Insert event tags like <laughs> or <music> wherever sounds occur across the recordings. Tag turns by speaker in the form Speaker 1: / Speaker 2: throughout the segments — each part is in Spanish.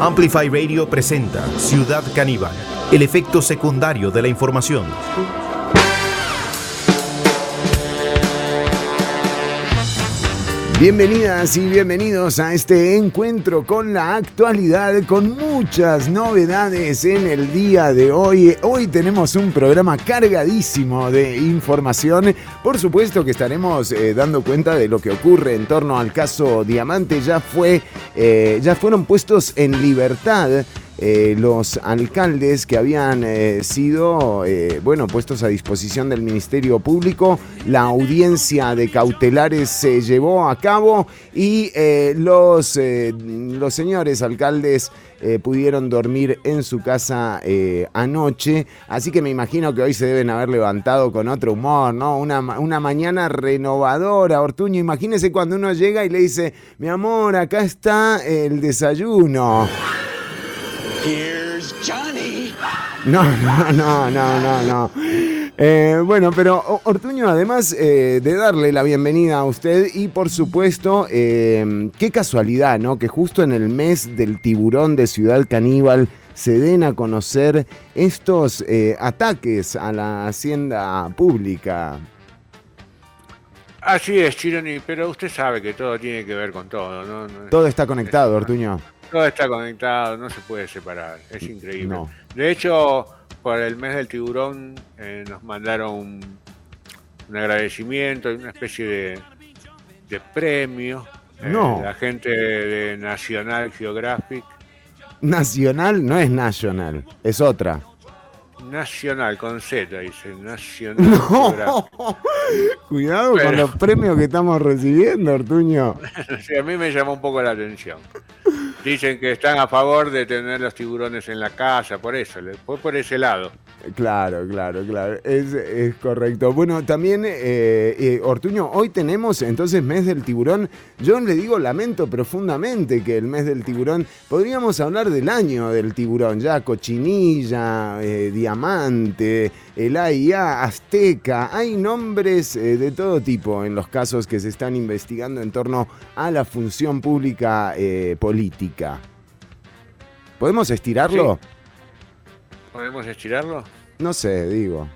Speaker 1: Amplify Radio presenta Ciudad Caníbal, el efecto secundario de la información.
Speaker 2: Bienvenidas y bienvenidos a este encuentro con la actualidad, con muchas novedades en el día de hoy. Hoy tenemos un programa cargadísimo de información. Por supuesto que estaremos eh, dando cuenta de lo que ocurre en torno al caso Diamante. Ya fue, eh, ya fueron puestos en libertad eh, los alcaldes que habían eh, sido eh, bueno, puestos a disposición del Ministerio Público. La audiencia de cautelares se llevó a cabo y los, los señores alcaldes pudieron dormir en su casa anoche. Así que me imagino que hoy se deben haber levantado con otro humor, ¿no? Una, una mañana renovadora, Ortuño. Imagínese cuando uno llega y le dice, mi amor, acá está el desayuno.
Speaker 3: Here's Johnny.
Speaker 2: No, no, no, no, no, no. Eh, bueno, pero Ortuño, además eh, de darle la bienvenida a usted y por supuesto, eh, qué casualidad, ¿no? Que justo en el mes del tiburón de Ciudad Caníbal se den a conocer estos ataques a la hacienda pública.
Speaker 4: Así es, Chironi, pero usted sabe que todo tiene que ver con todo, ¿no?
Speaker 2: todo está conectado, Ortuño.
Speaker 4: Todo está conectado, no se puede separar, es increíble. De hecho, por el mes del tiburón eh, nos mandaron un, agradecimiento y una especie de, premio.
Speaker 2: Eh, no.
Speaker 4: la gente de National Geographic.
Speaker 2: Nacional no es National, es otra.
Speaker 4: Nacional, con Z, dice. Nacional. <laughs> No.
Speaker 2: Cuidado con los premios que estamos recibiendo, Ortuño. <laughs>
Speaker 4: sí, a mí me llamó un poco la atención. Dicen que están a favor de tener los tiburones en la casa, por eso, fue por ese lado.
Speaker 2: Claro, claro, claro, es, correcto. Bueno, también, eh, eh, Ortuño, hoy tenemos entonces mes del tiburón. Yo le digo, lamento profundamente que el mes del tiburón, podríamos hablar del año del tiburón, ya cochinilla, eh, diamante, el AIA, azteca, hay nombres de todo tipo en los casos que se están investigando en torno a la función pública política. ¿Podemos estirarlo?
Speaker 4: ¿Podemos estirarlo?
Speaker 2: No sé, digo.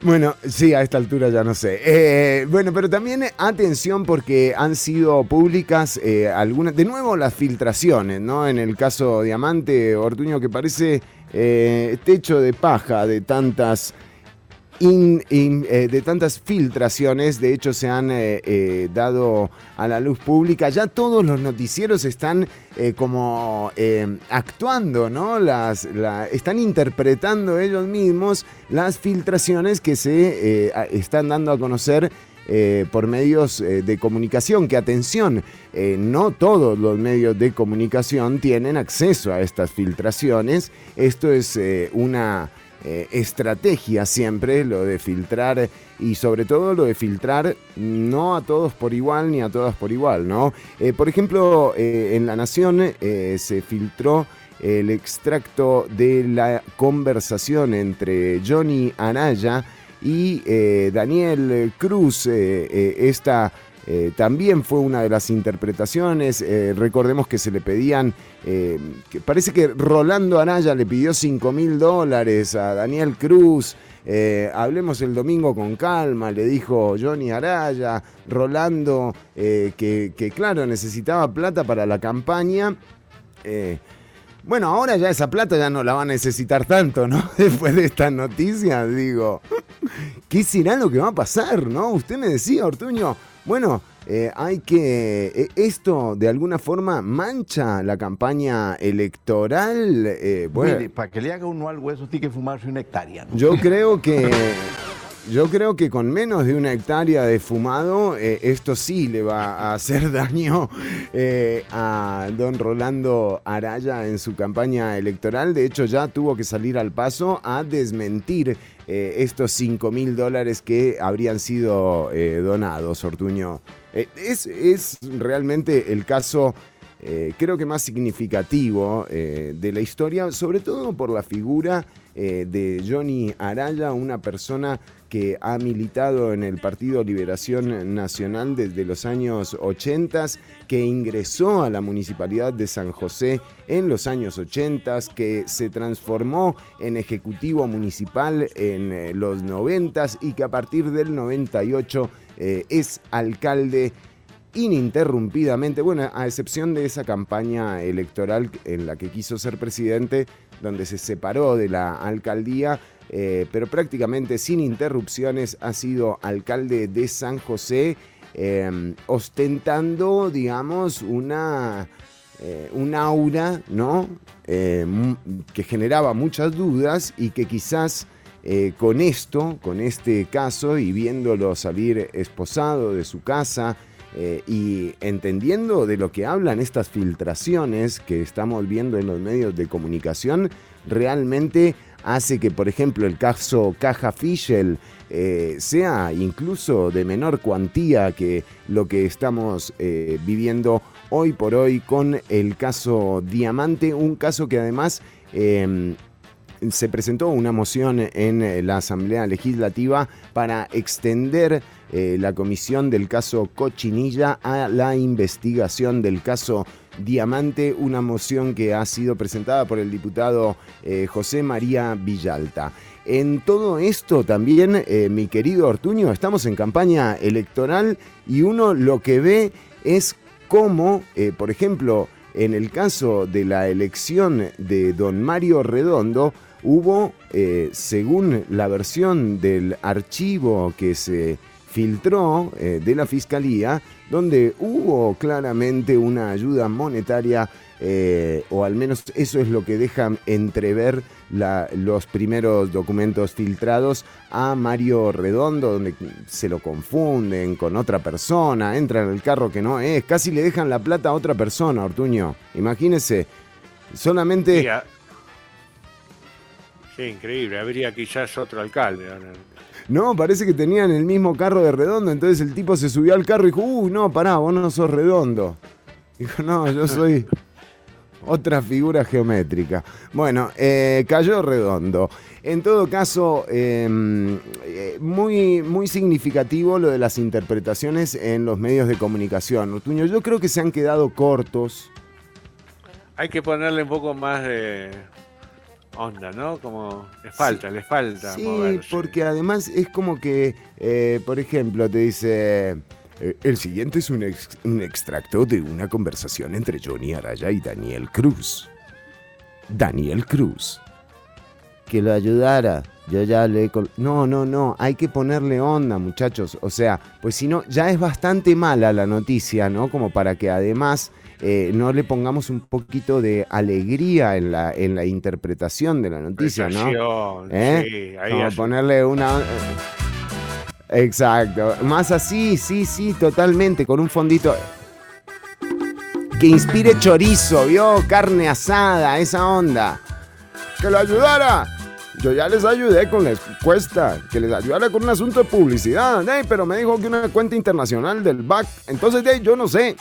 Speaker 2: Bueno, sí, a esta altura ya no sé. Eh, bueno, pero también atención porque han sido públicas eh, algunas, de nuevo las filtraciones, ¿no? En el caso Diamante, Ortuño, que parece eh, techo de paja de tantas eh, de tantas filtraciones, de hecho se han eh, eh, dado a la luz pública, ya todos los noticieros están como actuando, ¿no? Las, están interpretando ellos mismos las filtraciones que se están dando a conocer por medios de comunicación, que atención, no todos los medios de comunicación tienen acceso a estas filtraciones, esto es una eh, estrategia siempre, lo de filtrar y sobre todo lo de filtrar no a todos por igual ni a todas por igual, ¿no? Eh, por ejemplo, eh, en La Nación se filtró el extracto de la conversación entre Johnny Anaya y Daniel Cruz, esta eh, también fue una de las interpretaciones. Eh, recordemos que se le pedían, eh, que parece que Rolando Anaya le pidió 5 mil dólares a Daniel Cruz. hablemos el domingo con calma, le dijo Johnny Araya, Rolando, que, que, claro, necesitaba plata para la campaña. bueno, ahora ya esa plata ya no la va a necesitar tanto, ¿no? <laughs> Después de estas noticias, digo, <laughs> ¿qué será lo que va a pasar, no? Usted me decía, Ortuño, bueno, eh, hay que. Eh, esto de alguna forma mancha la campaña electoral.
Speaker 5: Eh, bueno, para que le haga uno algo, eso tiene que fumarse una hectárea.
Speaker 2: Yo creo que. Yo creo que con menos de una hectárea de fumado, esto sí le va a hacer <laughs> daño a don Rolando Araya en su campaña electoral. De hecho, ya tuvo que salir al paso a desmentir eh, estos 5 mil dólares que habrían sido eh, donados, Ortuño. Eh, es, realmente el caso eh, creo que más significativo eh, de la historia, sobre todo por la figura eh, de Johnny Araya, una persona que ha militado en el Partido Liberación Nacional desde los años 80, que ingresó a la Municipalidad de San José en los años 80, que se transformó en Ejecutivo Municipal en los 90 y que a partir del 98 es alcalde ininterrumpidamente, bueno, a excepción de esa campaña electoral en la que quiso ser presidente, donde se separó de la alcaldía, eh, pero prácticamente sin interrupciones ha sido alcalde de San José, em, ostentando, digamos, una, eh, un aura, ¿no? Em, que generaba muchas dudas y que quizás... Eh, con esto, con este caso y viéndolo salir esposado de su casa, y entendiendo de lo que hablan estas filtraciones que estamos viendo en los medios de comunicación, realmente hace que, por ejemplo, el caso Caja Fischel eh, sea incluso de menor cuantía que lo que estamos eh, viviendo hoy por hoy con el caso Diamante, un caso que además em, se presentó una moción en la Asamblea Legislativa para extender eh, la comisión del caso Cochinilla a la investigación del caso Diamante, una moción que ha sido presentada por el diputado eh, José María Villalta. En todo esto también, eh, mi querido Ortuño, estamos en campaña electoral y uno lo que ve es cómo, por ejemplo, en el caso de la elección de don Mario Redondo, hubo, según la versión del archivo que se filtró eh, de la Fiscalía, donde hubo claramente una ayuda monetaria, eh, o al menos eso es lo que dejan entrever los primeros documentos filtrados a Mario Redondo, donde se lo confunden con otra persona, entra en el carro que no es, casi le dejan la plata a otra persona, Ortuño. Imagínese, solamente...
Speaker 4: Sí, increíble, habría quizás otro alcalde.
Speaker 2: No, parece que tenían el mismo carro de redondo, entonces el tipo se subió al carro y dijo, uy, no, pará, vos no sos redondo. Dijo, no, yo soy otra figura geométrica. Bueno, eh, cayó redondo. En todo caso, em, eh, muy, muy significativo lo de las interpretaciones en los medios de comunicación. Tuño, yo creo que se han quedado cortos.
Speaker 4: Hay que ponerle un poco más de, onda, ¿no? Como les falta, les falta.
Speaker 2: Sí, porque además es como que, eh, por ejemplo, te dice, eh, el siguiente es un, extracto de una conversación entre Johnny Araya y Daniel Cruz. Daniel Cruz. Que lo ayudara. Yo ya le... No, no, no, hay que ponerle onda, muchachos. O sea, pues si no, ya es bastante mala la noticia, ¿no? Como para que además eh, no le pongamos un poquito de alegría en la, en la interpretación de la noticia, ¿no? ¿Eh? Sí, Como ponerle una... Exacto, más así, sí, sí, totalmente, con un fondito que inspire chorizo, ¿vio? Carne asada, esa onda. Que lo ayudara. Yo ya les ayudé con la encuesta, que les ayudara con un asunto de publicidad, ¿eh? pero me dijo que una cuenta internacional del BAC. Entonces, yo no sé.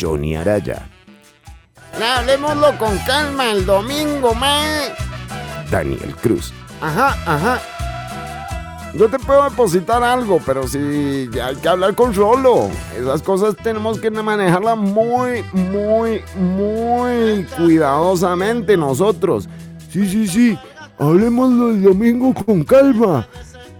Speaker 2: Johnny Araya.
Speaker 6: Hablemoslo con calma el domingo, mae.
Speaker 2: Daniel Cruz.
Speaker 6: Ajá, ajá. Yo te puedo depositar algo, pero si hay que hablar con solo. Esas cosas tenemos que manejarlas muy, muy, muy cuidadosamente nosotros. Sí, sí, sí. Hablemoslo el domingo con calma.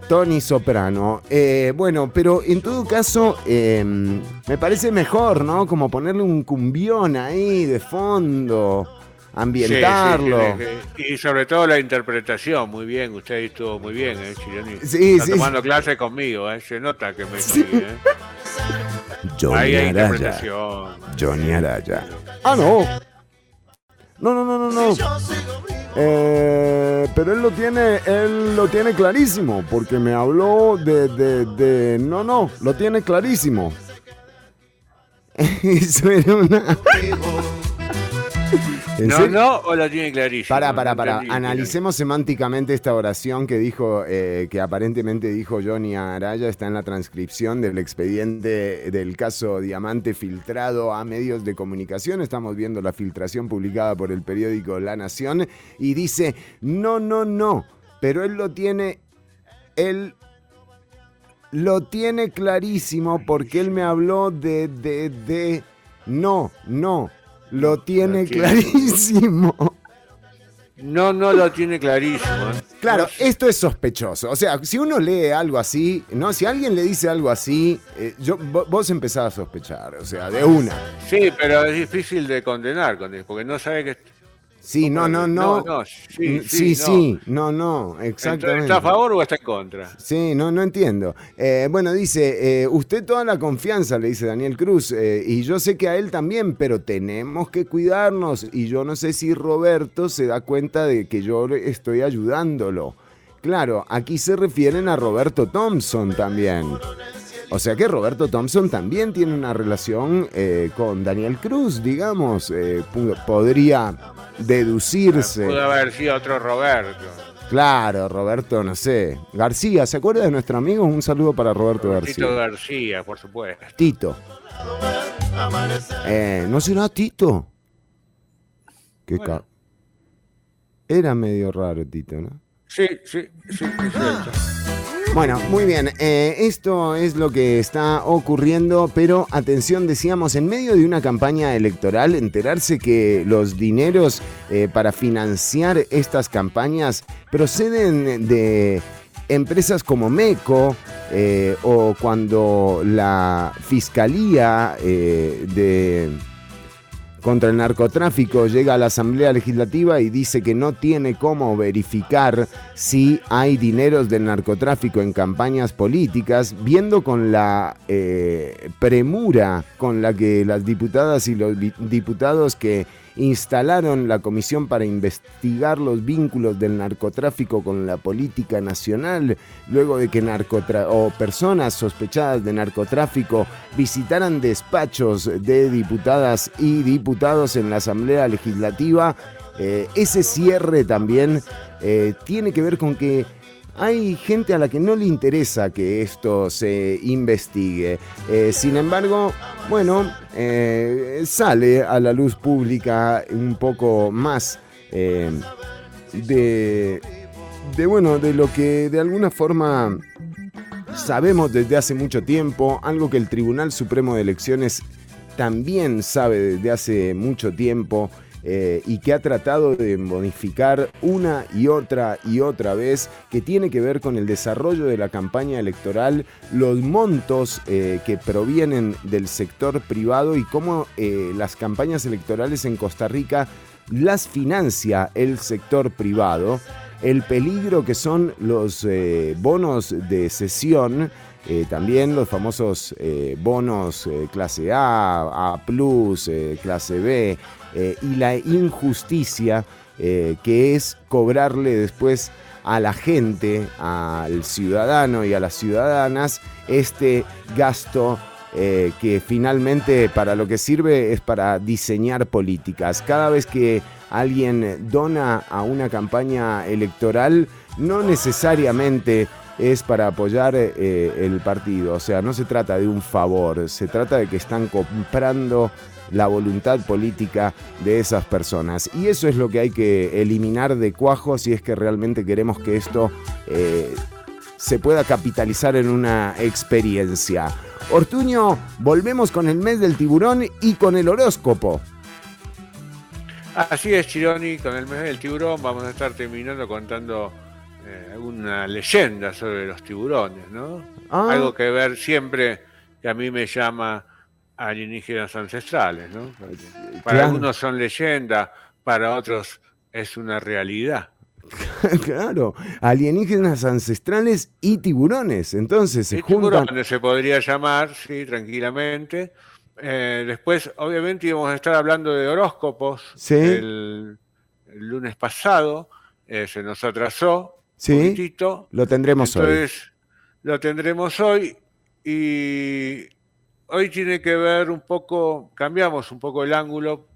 Speaker 2: Tony Soprano. Eh, bueno, pero en todo caso, em, me parece mejor, ¿no? Como ponerle un cumbión ahí de fondo, ambientarlo.
Speaker 4: y sobre todo la interpretación, muy bien, usted estuvo muy bien, ¿eh, Sí, Está tomando clases conmigo, ¿eh? Se nota que me sí. ¿eh?
Speaker 2: Johnny Araya. Johnny Araya. Ah, no. No, no, no, no, no. Eh, pero él lo tiene, él lo tiene clarísimo, porque me habló de, de, de no, no, lo tiene clarísimo. <laughs> Eso era una.
Speaker 4: No, no, o lo tiene clarísimo.
Speaker 2: Para, para, para. Analicemos semánticamente esta oración que dijo, eh, que aparentemente dijo Johnny Araya, está en la transcripción del expediente del caso Diamante filtrado a medios de comunicación. Estamos viendo la filtración publicada por el periódico La Nación y dice, no, no, no, pero él lo tiene, él lo tiene clarísimo porque él me habló de, de, de, no, no lo tiene clarísimo.
Speaker 4: No, no lo tiene clarísimo. ¿eh?
Speaker 2: Claro, esto es sospechoso. O sea, si uno lee algo así, ¿no? Si alguien le dice algo así, eh, yo, vos empezás a sospechar, o sea, de una.
Speaker 4: Sí, pero es difícil de condenar, porque no sabe que
Speaker 2: Sí, no, no, no. sí, sí, no. no, exactamente.
Speaker 4: ¿Está a favor o está en contra?
Speaker 2: Sí, no, no entiendo. Eh, bueno, dice, eh, usted toda la confianza, le dice Daniel Cruz, eh, y yo sé que a él también, pero tenemos que cuidarnos, y yo no sé si Roberto se da cuenta de que yo estoy ayudándolo. Claro, aquí se refieren a Roberto Thompson también. O sea que Roberto Thompson también tiene una relación con Daniel Cruz, digamos. podría deducirse.
Speaker 4: Pudo haber sido otro Roberto.
Speaker 2: Claro, Roberto, no sé. García, ¿se acuerda de nuestro amigo? Un saludo para Roberto García.
Speaker 4: Tito García, por supuesto.
Speaker 2: Tito. Eh, ¿No será Tito? Qué Era medio raro Tito, ¿no?
Speaker 4: Sí, sí, sí, es cierto.
Speaker 2: Bueno, muy bien, eh, esto es lo que está ocurriendo, pero atención, decíamos, en medio de una campaña electoral, enterarse que los dineros eh, para financiar estas campañas proceden de empresas como MECO eh, o cuando la Fiscalía de contra el narcotráfico llega a la Asamblea Legislativa y dice que no tiene cómo verificar si hay dineros del narcotráfico en campañas políticas, viendo con la eh, premura con la que las diputadas y los diputados que instalaron la comisión para investigar los vínculos del narcotráfico con la política nacional, luego de que personas sospechadas de narcotráfico visitaran despachos de diputadas y diputados en la Asamblea Legislativa. Eh, ese cierre también eh, tiene que ver con que hay gente a la que no le interesa que esto se investigue. Eh, sin embargo, bueno, eh, sale a la luz pública un poco más eh, de, de, bueno, de lo que de alguna forma sabemos desde hace mucho tiempo, algo que el Tribunal Supremo de Elecciones también sabe desde hace mucho tiempo eh, y que ha tratado de modificar una y otra y otra vez, que tiene que ver con el desarrollo de la campaña electoral, los montos eh, que provienen del sector privado y cómo eh, las campañas electorales en Costa Rica las financia el sector privado, el peligro que son los bonos de sesión, también los famosos bonos clase A, A, clase B, eh, y la injusticia eh, que es cobrarle después a la gente, al ciudadano y a las ciudadanas este gasto eh, que finalmente para lo que sirve es para diseñar políticas. Cada vez que alguien dona a una campaña electoral, no necesariamente es para apoyar el partido. O sea, no se trata de un favor, se trata de que están comprando la voluntad política de esas personas. Y eso es lo que hay que eliminar de cuajo si es que realmente queremos que esto eh, se pueda capitalizar en una experiencia. Ortuño, volvemos con el mes del tiburón y con el horóscopo.
Speaker 4: Así es, Chironi, con el mes del tiburón vamos a estar terminando contando eh, alguna leyenda sobre los tiburones, ¿no? Ah. Algo que ver siempre que a mí me llama alienígenas ancestrales, ¿no? Para algunos son leyendas, para otros es una realidad. <laughs>
Speaker 2: claro, alienígenas ancestrales y tiburones, entonces se juntan.
Speaker 4: Tiburones se podría llamar, sí, tranquilamente. Eh, después, obviamente, íbamos a estar hablando de horóscopos.
Speaker 2: Sí.
Speaker 4: El, lunes pasado eh, se nos atrasó.
Speaker 2: Sí. Un poquitito. Lo tendremos
Speaker 4: hoy. Lo tendremos hoy y hoy tiene que ver un poco, cambiamos un poco el ángulo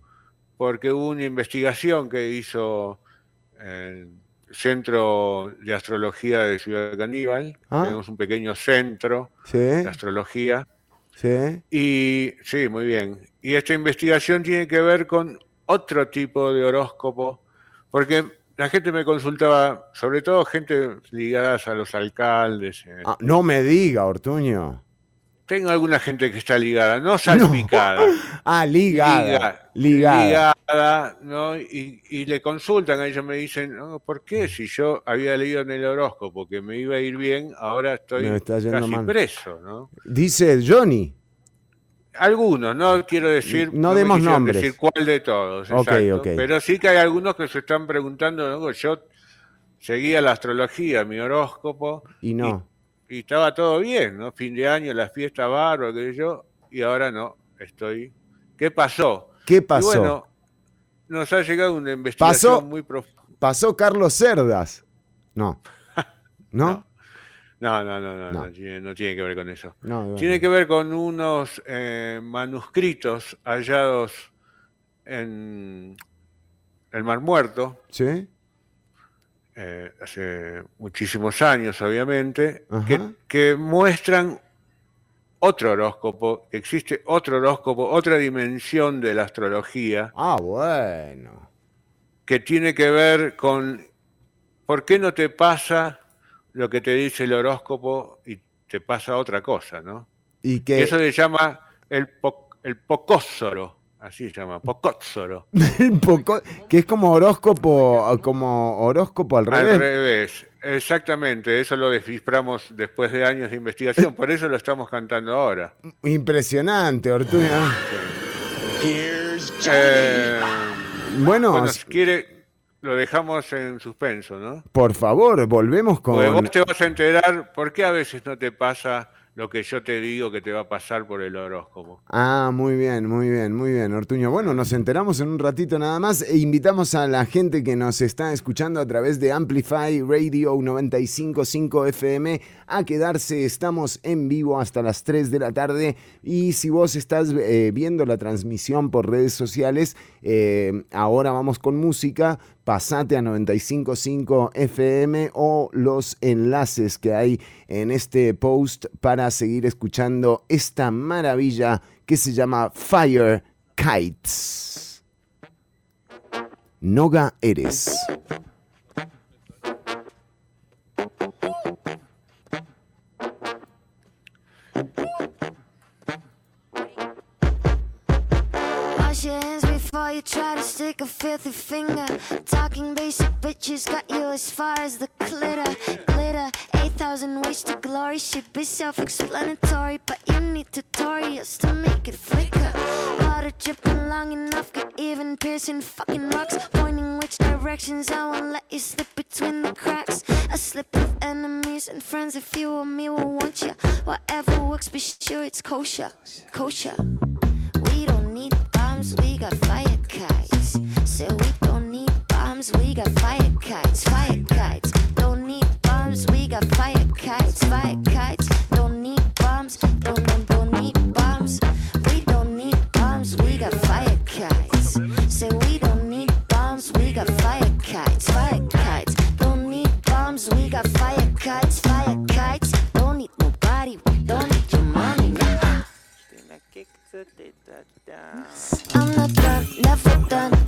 Speaker 4: porque hubo una investigación que hizo el Centro de Astrología de Ciudad Caníbal.
Speaker 2: Ah.
Speaker 4: Tenemos un pequeño centro
Speaker 2: Sí,
Speaker 4: de astrología.
Speaker 2: sí.
Speaker 4: Y sí, muy bien. Y esta investigación tiene que ver con otro tipo de horóscopo, porque la gente me consultaba, sobre todo gente ligada a los alcaldes. eh.
Speaker 2: Ah, no me diga, Ortuño.
Speaker 4: Tengo alguna gente que está ligada, no salpicada. <laughs>
Speaker 2: Ah, ligada. Ligada.
Speaker 4: ligada, ¿no? Y, y le consultan, a ellos me dicen, no, ¿por qué? Si yo había leído en el horóscopo que me iba a ir bien, ahora estoy casi
Speaker 2: mal.
Speaker 4: preso, ¿no?
Speaker 2: Dice Johnny.
Speaker 4: Algunos, no quiero decir,
Speaker 2: No demos nombres.
Speaker 4: decir cuál de todos,
Speaker 2: Ok,
Speaker 4: exacto.
Speaker 2: ok.
Speaker 4: pero sí que hay algunos que se están preguntando, ¿no? yo seguía la astrología, mi horóscopo,
Speaker 2: Y no.
Speaker 4: Y estaba todo bien, ¿no? Fin de año, la fiesta bárbara, qué sé yo, y ahora no, estoy... ¿Qué pasó?
Speaker 2: ¿Qué
Speaker 4: Y
Speaker 2: pasó?
Speaker 4: bueno, nos ha llegado una investigación
Speaker 2: Pasó-
Speaker 4: muy profunda.
Speaker 2: Pasó Carlos Cerdas. No. <laughs> ¿No?
Speaker 4: No, no, no, no,
Speaker 2: No.
Speaker 4: no tiene, no tiene que ver con eso.
Speaker 2: No.
Speaker 4: Tiene que ver con unos eh, manuscritos hallados en el Mar Muerto,
Speaker 2: ¿Sí?
Speaker 4: Eh, hace muchísimos años, obviamente, que, que muestran otro horóscopo, existe otro horóscopo, otra dimensión de la astrología,
Speaker 2: Ah, bueno.
Speaker 4: que tiene que ver con por qué no te pasa lo que te dice el horóscopo y te pasa otra cosa, ¿no?
Speaker 2: Y que
Speaker 4: Eso se llama el, po- el pocósoro, así se llama, pocósoro.
Speaker 2: un <laughs> poco, que es como horóscopo, como horóscopo al revés.
Speaker 4: Al revés, exactamente, eso lo desciframos después de años de investigación, por eso lo estamos cantando ahora.
Speaker 2: Impresionante,
Speaker 3: Johnny.
Speaker 4: Eh,
Speaker 2: Bueno,
Speaker 4: bueno, si quiere, lo dejamos en suspenso, ¿no?
Speaker 2: por favor, volvemos con.
Speaker 4: Porque vos te vas a enterar por qué a veces no te pasa lo que yo te digo que te va a pasar por el horóscopo.
Speaker 2: Ah, muy bien, muy bien, muy bien, Ortuño. Bueno, nos enteramos en un ratito nada más e invitamos a la gente que nos está escuchando a través de Amplify Radio 955 FM a quedarse. Estamos en vivo hasta las 3 de la tarde y si vos estás eh, viendo la transmisión por redes sociales, eh, ahora vamos con música. Pasate a 955 FM o los enlaces que hay en este post para seguir escuchando esta maravilla que se llama Fire Kites. Noga eres.
Speaker 7: Stick a filthy finger. Talking basic bitches got you as far as the glitter. Glitter, 8,000 ways to glory should be self explanatory, but you need tutorials to make it flicker. Water dripping long enough, could even piercing fucking rocks. Pointing which directions I won't let you slip between the cracks. I slip with enemies and friends if you or me will want you. Whatever works, be sure it's kosher. Kosher. We don't need bombs, we got fire Say we don't need bombs, we got fire kites. Fire kites. Don't need bombs, we got fire kites. Fire kites. Don't need bombs, don't don't don't need bombs. We don't need bombs, we got fire kites. Say we don't need bombs, we got fire kites. Fire kites. Don't need bombs, we got fire kites. Fire kites. Don't need nobody, we don't need your money. I'm not done, never done.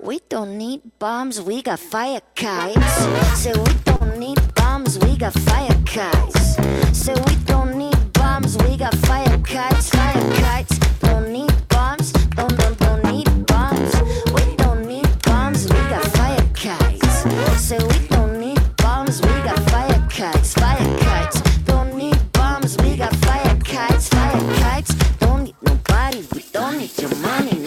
Speaker 7: We don't need bombs, we got fire kites. Say we don't need bombs, we got fire kites. Say we don't need bombs, we got fire kites, fire kites. Don't need bombs, don't don't don't need bombs. We don't need bombs, we got fire kites. Say we don't need bombs, we got fire kites, fire kites. Don't need bombs, we got fire kites, fire kites. Don't need nobody, we don't need your
Speaker 8: 115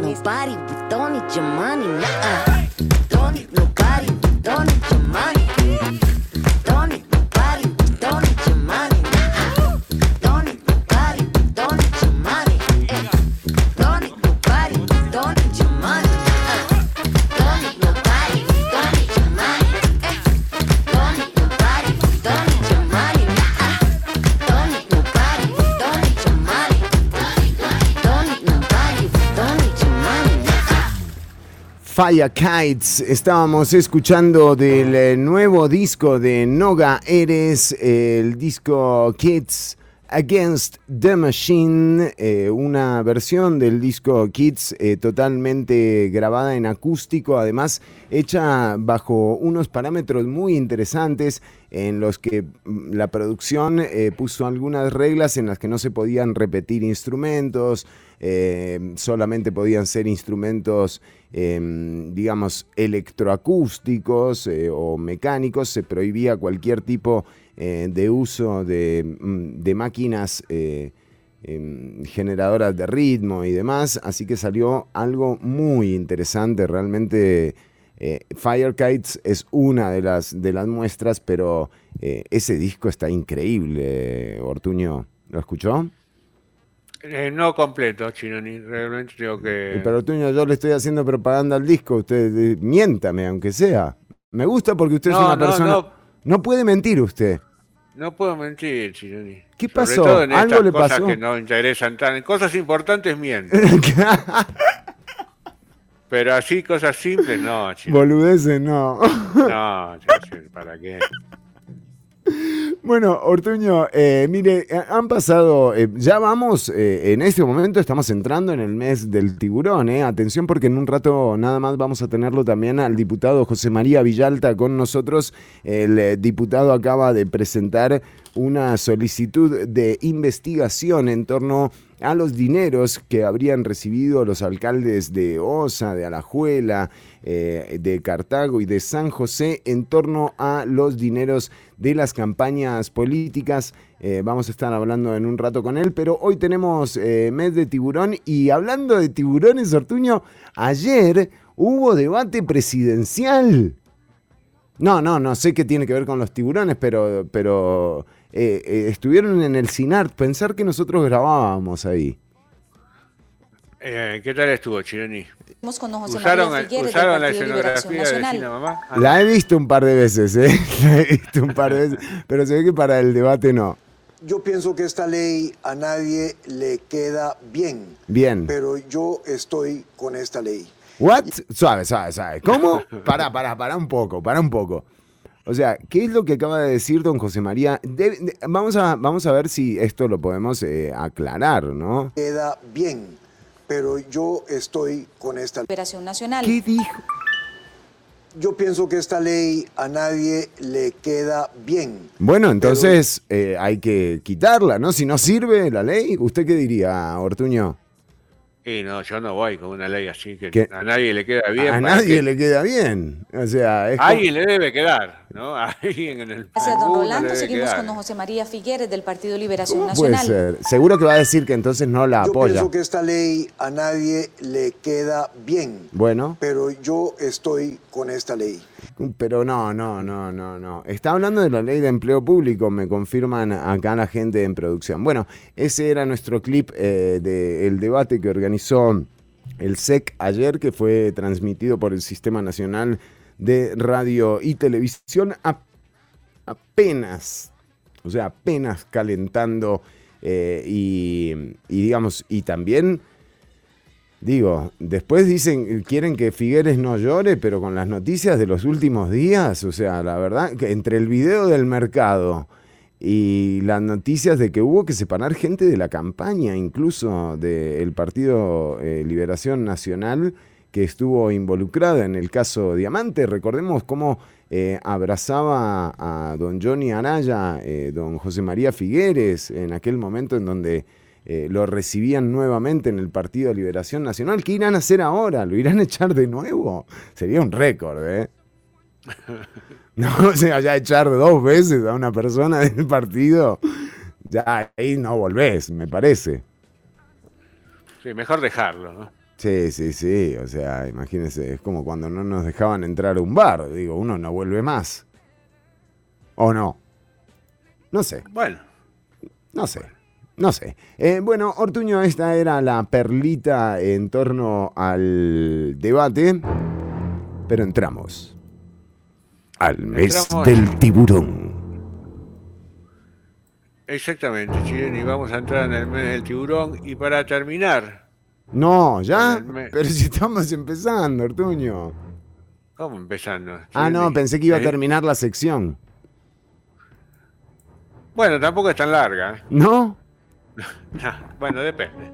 Speaker 7: nobody, don't need your money. Nah. Don't need nobody, but don't need your money.
Speaker 2: Fire Kites, estábamos escuchando del eh, nuevo disco de Noga Eres, el disco Kids Against the Machine, eh, una versión del disco Kids eh, totalmente grabada en acústico, además hecha bajo unos parámetros muy interesantes en los que mm, la producción puso algunas reglas en las que no se podían repetir instrumentos, solamente podían ser instrumentos, em, digamos, electroacústicos eh, o mecánicos, se prohibía cualquier tipo eh, de uso de, mm, de máquinas eh, em, generadoras de ritmo y demás, así que salió algo muy interesante, realmente Firekites es una de las, de las muestras, pero ese disco está increíble, Ortuño, ¿lo escuchó?
Speaker 4: Eh, no completo, Chinoni. Realmente tengo que.
Speaker 2: Eh, Pero Ortuño, yo le estoy haciendo propaganda al disco, usted eh, miéntame, aunque sea. Me gusta porque usted es una
Speaker 4: no,
Speaker 2: persona...
Speaker 4: no.
Speaker 2: no puede mentir usted.
Speaker 4: No puedo mentir, Chinoni.
Speaker 2: ¿Qué
Speaker 4: Sobre
Speaker 2: pasó?
Speaker 4: todo en
Speaker 2: ¿Algo le
Speaker 4: cosas
Speaker 2: pasó?
Speaker 4: que no interesan tan. En cosas importantes miento. <laughs> Pero así, cosas simples, no, Chinoni.
Speaker 2: Boludeces, no.
Speaker 4: No, ¿para qué?
Speaker 2: Bueno, Ortuño, eh, mire, eh, han pasado, eh, ya vamos, en este momento estamos entrando en el mes del tiburón, atención porque en un rato nada más vamos a tenerlo también al diputado José María Villalta con nosotros. El diputado acaba de presentar una solicitud de investigación en torno a los dineros que habrían recibido los alcaldes de Osa, de Alajuela, eh, de Cartago y de San José en torno a los dineros de las campañas políticas. Eh, vamos a estar hablando en un rato con él, pero hoy tenemos eh, mes de tiburón y hablando de tiburones, Ortuño, ayer hubo debate presidencial. No, no, no sé qué tiene que ver con los tiburones, pero, pero eh, eh, estuvieron en el CINART. Pensar que nosotros grabábamos ahí.
Speaker 4: Eh, ¿Qué tal estuvo, Chironi?
Speaker 8: Con don José
Speaker 4: ¿Usaron,
Speaker 8: María Figueres del
Speaker 4: usaron la escenografía de Mamá? Ah,
Speaker 2: La he visto un par de veces, ¿eh? <laughs> La he visto un par de veces, pero se ve que para el debate no.
Speaker 9: Yo pienso que esta ley a nadie le queda bien,
Speaker 2: Bien.
Speaker 9: pero yo estoy con esta ley.
Speaker 2: ¿What? Suave, suave, suave. ¿Cómo? Pará, pará, pará un poco, pará un poco. O sea, ¿qué es lo que acaba de decir don José María? De- de- vamos, a, vamos a ver si esto lo podemos eh, aclarar, ¿no?
Speaker 9: Queda bien, pero yo estoy con esta ley.
Speaker 8: Liberación Nacional.
Speaker 2: ¿Qué dijo?
Speaker 9: Yo pienso que esta ley a nadie le queda bien.
Speaker 2: Bueno, entonces eh, hay que quitarla, ¿no? Si no sirve la ley, ¿usted qué diría, Ortuño?
Speaker 4: Y no, yo no voy con una ley así que
Speaker 2: ¿Qué?
Speaker 4: a nadie le queda bien.
Speaker 2: a
Speaker 4: ¿para
Speaker 2: nadie le queda bien. O sea, es
Speaker 4: A
Speaker 2: como-
Speaker 4: alguien le debe quedar, ¿no? A <laughs> alguien en el
Speaker 8: Gracias, don Rolando. Seguimos
Speaker 4: quedar.
Speaker 8: con don José María Figueres del Partido Liberación
Speaker 2: ¿Cómo puede
Speaker 8: Nacional.
Speaker 2: ser? Seguro que va a decir que entonces no la
Speaker 9: Yo
Speaker 2: apoya.
Speaker 9: pienso que esta ley a nadie le queda bien,
Speaker 2: Bueno,
Speaker 9: pero yo estoy con esta ley.
Speaker 2: pero no, no, no, no, no. Está hablando de la ley de empleo público, me confirman acá la gente en producción. Bueno, ese era nuestro clip eh, del debate que organizó el SEC ayer, que fue transmitido por el Sistema Nacional de Radio y Televisión. Apenas, o sea, apenas calentando eh, y, y digamos, y también... Digo, después dicen, quieren que Figueres no llore, pero con las noticias de los últimos días, o sea, la verdad, que entre el video del mercado y las noticias de que hubo que separar gente de la campaña, incluso del Partido eh, Liberación Nacional, que estuvo involucrada en el caso Diamante. Recordemos cómo eh, abrazaba a don Johnny Araya, eh, don José María Figueres, en aquel momento en donde eh, lo recibían nuevamente en el Partido de Liberación Nacional. ¿Qué irán a hacer ahora? ¿Lo irán a echar de nuevo? Sería un récord, ¿eh? <laughs> No, <laughs> o sea, ya echar dos veces a una persona del partido, ya ahí no volvés, me parece.
Speaker 4: Sí, mejor dejarlo, ¿no?
Speaker 2: Sí, sí, sí. O sea, imagínense, es como cuando no nos dejaban entrar a un bar. Digo, uno no vuelve más. ¿O no? No sé.
Speaker 4: Bueno.
Speaker 2: No sé. No sé. Eh, bueno, Ortuño, esta era la perlita en torno al debate. Pero entramos al mes
Speaker 4: Entramos.
Speaker 2: del tiburón.
Speaker 4: Exactamente, Chireni, vamos a entrar en el mes del tiburón y para terminar,
Speaker 2: No, ¿ya? Pero si estamos empezando, Ortuño.
Speaker 4: ¿cómo empezando?
Speaker 2: Ah, no, pensé que iba a
Speaker 4: Eh,
Speaker 2: terminar la sección.
Speaker 4: Bueno, tampoco es tan larga. ¿eh?
Speaker 2: ¿No? <laughs>
Speaker 4: No, bueno, depende.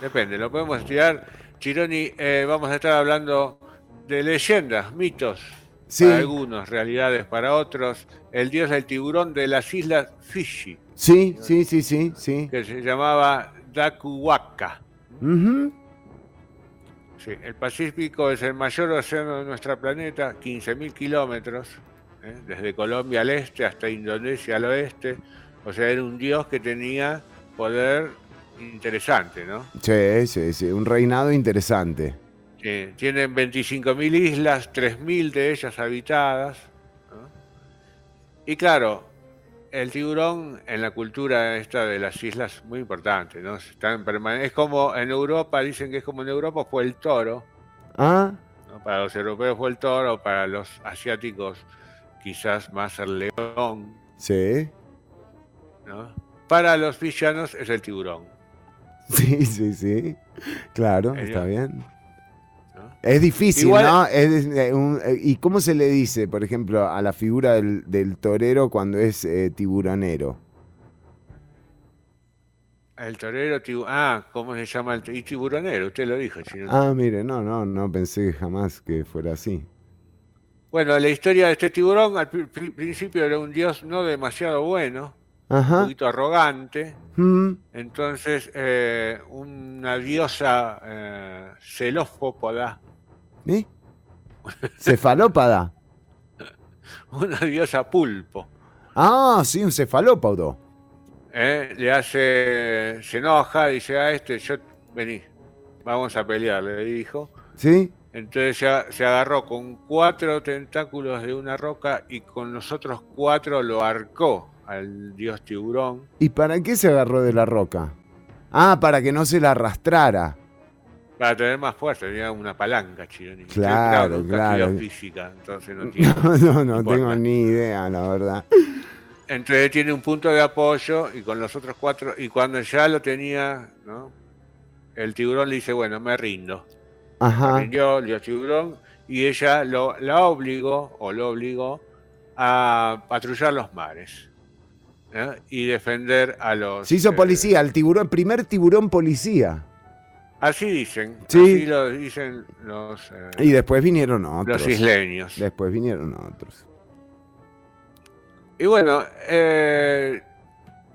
Speaker 4: Depende, lo podemos estirar. Chironi, eh, vamos a estar hablando de leyendas, mitos,
Speaker 2: Sí.
Speaker 4: para algunos, realidades para otros. El dios del tiburón de las islas Fiji,
Speaker 2: Sí, sí, sí, sí, sí.
Speaker 4: que se llamaba Dakuwaka.
Speaker 2: Ujú.
Speaker 4: Sí, el Pacífico es el mayor océano de nuestro planeta, 15.000 kilómetros, ¿eh? desde Colombia al este hasta Indonesia al oeste. O sea, era un dios que tenía poder interesante, ¿no?
Speaker 2: Sí, sí, sí. Un reinado interesante.
Speaker 4: Eh, tienen 25.000 islas, 3.000 de ellas habitadas. ¿no? Y claro, el tiburón en la cultura esta de las islas es muy importante, ¿no? Está en permane- es como en Europa, dicen que es como en Europa fue el toro,
Speaker 2: Ah,
Speaker 4: ¿no? Para los europeos fue el toro, para los asiáticos quizás más el león,
Speaker 2: sí.
Speaker 4: ¿no? Para los villanos es el tiburón.
Speaker 2: Sí, sí, sí. Claro, está bien. Es difícil,
Speaker 4: Igual-
Speaker 2: ¿no? Es, un- eh, ¿Y cómo se le dice, por ejemplo, a la figura del, del torero cuando es eh, tiburonero?
Speaker 4: El torero, tibu- ah, ¿cómo se llama el y tiburonero? Usted lo dijo.
Speaker 2: Ah, mire, no, no, no pensé jamás que fuera así.
Speaker 4: Bueno, la historia de este tiburón al pri- pri- principio era un dios no demasiado bueno, un poquito arrogante.
Speaker 2: Mm,
Speaker 4: Entonces, eh, una diosa eh, celófopoda,
Speaker 2: ¿eh? Cefalópada. <laughs>
Speaker 4: una diosa pulpo,
Speaker 2: Ah, sí, un cefalópodo.
Speaker 4: ¿eh? le hace, se enoja, dice a este, yo, vení, vamos a pelear, le dijo.
Speaker 2: ¿Sí?
Speaker 4: Entonces se, se agarró con cuatro tentáculos de una roca y con los otros cuatro lo arcó al dios tiburón.
Speaker 2: ¿Y para qué se agarró de la roca? Ah, para que no se la arrastrara.
Speaker 4: Para tener más fuerza, tenía una palanca, Chironi.
Speaker 2: Claro, claro.
Speaker 4: física, entonces no <laughs> tiene.
Speaker 2: No, no, tengo ni idea, la verdad.
Speaker 4: Entonces tiene un punto de apoyo y con los otros cuatro, y cuando ya lo tenía, ¿no? El tiburón le dice, bueno, me rindo.
Speaker 2: Ajá.
Speaker 4: rindió el dios tiburón y ella lo, la obligó, o lo obligó, a patrullar los mares ¿eh? y defender a los...
Speaker 2: Se hizo
Speaker 4: eh,
Speaker 2: policía, el tiburón, primer tiburón policía.
Speaker 4: Así dicen,
Speaker 2: Sí.
Speaker 4: así lo dicen los, eh,
Speaker 2: Y después vinieron otros.
Speaker 4: los isleños.
Speaker 2: Después vinieron otros.
Speaker 4: Y bueno, eh,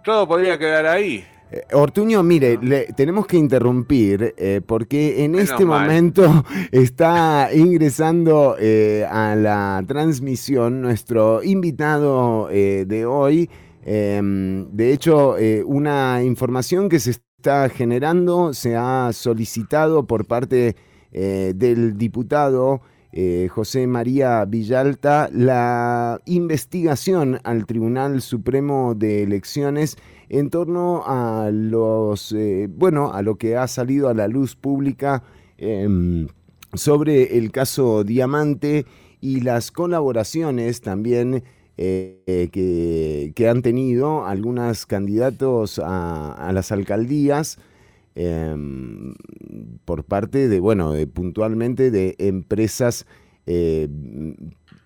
Speaker 4: todo podría quedar ahí.
Speaker 2: Eh, Ortuño, mire, le- tenemos que interrumpir eh, porque en
Speaker 4: Menos
Speaker 2: este
Speaker 4: mal.
Speaker 2: momento <laughs> está ingresando eh, a la transmisión nuestro invitado de hoy. Em, de hecho, una información que se está generando se ha solicitado por parte eh, del diputado eh, José María Villalta la investigación al Tribunal Supremo de Elecciones en torno a los eh, bueno a lo que ha salido a la luz pública em, sobre el caso Diamante y las colaboraciones también eh, que, han tenido algunos candidatos a, las alcaldías em, por parte de, bueno, de, puntualmente de empresas eh,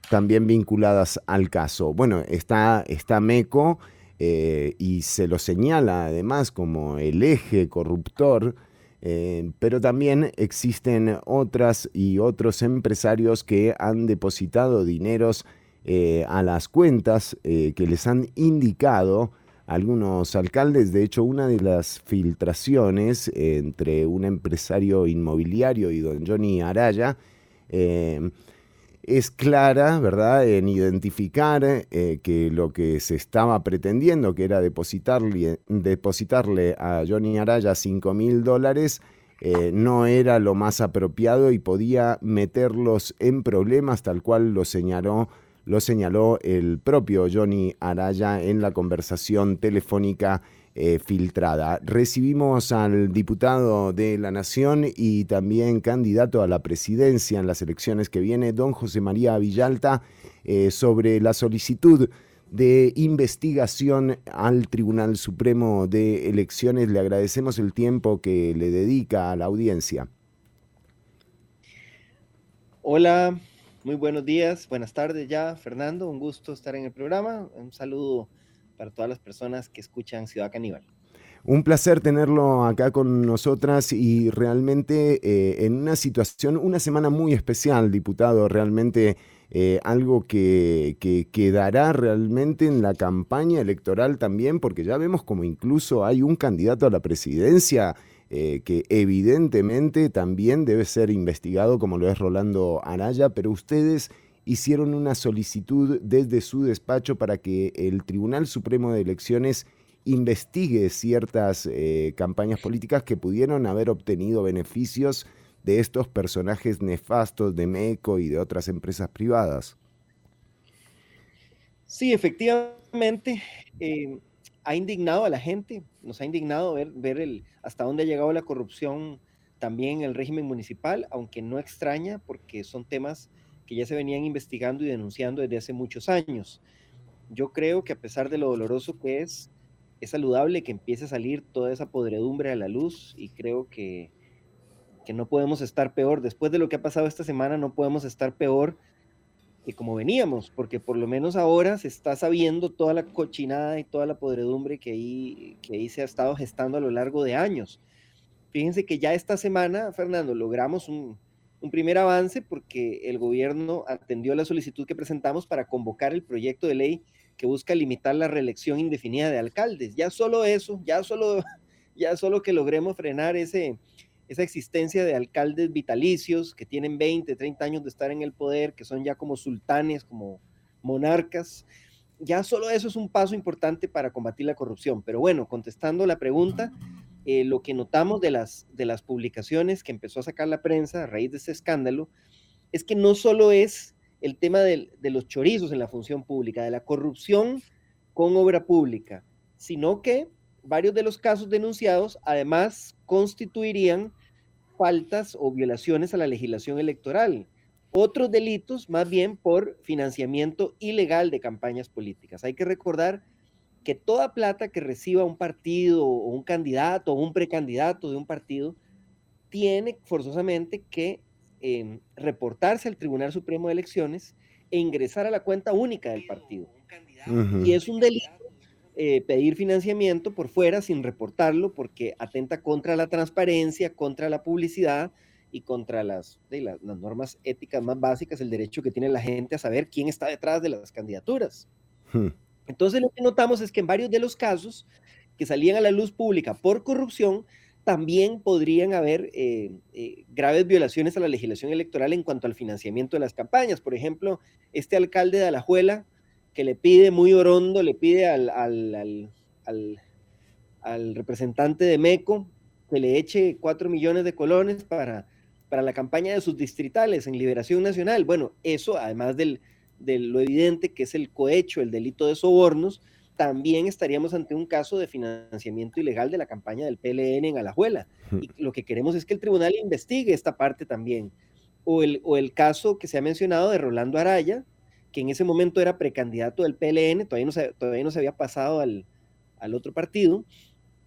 Speaker 2: también vinculadas al caso. Bueno, está, está MECO eh, y se lo señala además como el eje corruptor, pero también existen otras y otros empresarios que han depositado dineros eh, a las cuentas eh, que les han indicado algunos alcaldes. De hecho, una de las filtraciones eh, entre un empresario inmobiliario y don Johnny Araya es clara, ¿verdad?, en identificar que lo que se estaba pretendiendo, que era depositarle, depositarle a Johnny Araya 5 mil dólares, no era lo más apropiado y podía meterlos en problemas, tal cual lo señaló, lo señaló el propio Johnny Araya en la conversación telefónica eh, filtrada. Recibimos al diputado de la Nación y también candidato a la presidencia en las elecciones que viene, don José María Villalta, eh, sobre la solicitud de investigación al Tribunal Supremo de Elecciones. Le agradecemos el tiempo que le dedica a la audiencia.
Speaker 10: Hola, muy buenos días, buenas tardes ya, Fernando, un gusto estar en el programa. Un saludo para todas las personas que escuchan Ciudad Caníbal.
Speaker 2: Un placer tenerlo acá con nosotras y realmente eh, en una situación, una semana muy especial, diputado, realmente eh, algo que, quedará realmente en la campaña electoral también, porque ya vemos como incluso hay un candidato a la presidencia eh, que evidentemente también debe ser investigado, como lo es Rolando Araya, pero ustedes hicieron una solicitud desde su despacho para que el Tribunal Supremo de Elecciones investigue ciertas eh, campañas políticas que pudieron haber obtenido beneficios de estos personajes nefastos de MECO y de otras empresas privadas.
Speaker 10: Sí, efectivamente, eh, ha indignado a la gente, nos ha indignado ver, ver el, hasta dónde ha llegado la corrupción también en el régimen municipal, aunque no extraña porque son temas que ya se venían investigando y denunciando desde hace muchos años. Yo creo que a pesar de lo doloroso que es, es saludable que empiece a salir toda esa podredumbre a la luz y creo que que no podemos estar peor. Después de lo que ha pasado esta semana, no podemos estar peor como veníamos, porque por lo menos ahora se está sabiendo toda la cochinada y toda la podredumbre que ahí, que ahí se ha estado gestando a lo largo de años. Fíjense que ya esta semana, Fernando, logramos un, un primer avance porque el gobierno atendió la solicitud que presentamos para convocar el proyecto de ley que busca limitar la reelección indefinida de alcaldes. Ya solo eso, ya solo, <laughs> ya solo que logremos frenar ese, esa existencia de alcaldes vitalicios que tienen 20, 30 años de estar en el poder, que son ya como sultanes, como monarcas. Ya solo eso es un paso importante para combatir la corrupción. Pero bueno, contestando la pregunta, eh, lo que notamos de las, de las publicaciones que empezó a sacar la prensa a raíz de ese escándalo es que no solo es el tema de, de los chorizos en la función pública, de la corrupción con obra pública, sino que varios de los casos denunciados además constituirían faltas o violaciones a la legislación electoral. Otros delitos más bien por financiamiento ilegal de campañas políticas. Hay que recordar que toda plata que reciba un partido o un candidato o un precandidato de un partido tiene forzosamente que em, reportarse al Tribunal Supremo de Elecciones e ingresar a la cuenta única del partido. Y es un delito eh, pedir financiamiento por fuera sin reportarlo porque atenta contra la transparencia, contra la publicidad y contra las, las, normas éticas más básicas, el derecho que tiene la gente a saber quién está detrás de las candidaturas. Hmm. Entonces lo que notamos es que en varios de los casos que salían a la luz pública por corrupción, también podrían haber eh, eh, graves violaciones a la legislación electoral en cuanto al financiamiento de las campañas. Por ejemplo, este alcalde de Alajuela, que le pide muy orondo, le pide al, al, representante de MECO que le eche cuatro millones de colones para, para la campaña de sus distritales en Liberación Nacional. Bueno, eso, además del, de lo evidente que es el cohecho, el delito de sobornos, también estaríamos ante un caso de financiamiento ilegal de la campaña del PLN en Alajuela. Y lo que queremos es que el tribunal investigue esta parte también. O el, o el caso que se ha mencionado de Rolando Araya, que en ese momento era precandidato del PLN, todavía no se, todavía no se había pasado al, otro partido,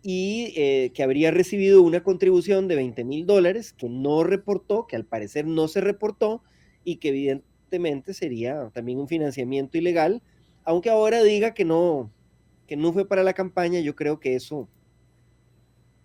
Speaker 10: y eh, que habría recibido una contribución de 20 mil dólares que no reportó, que al parecer no se reportó, y que evidentemente sería también un financiamiento ilegal, aunque ahora diga que no, que no fue para la campaña, yo creo que eso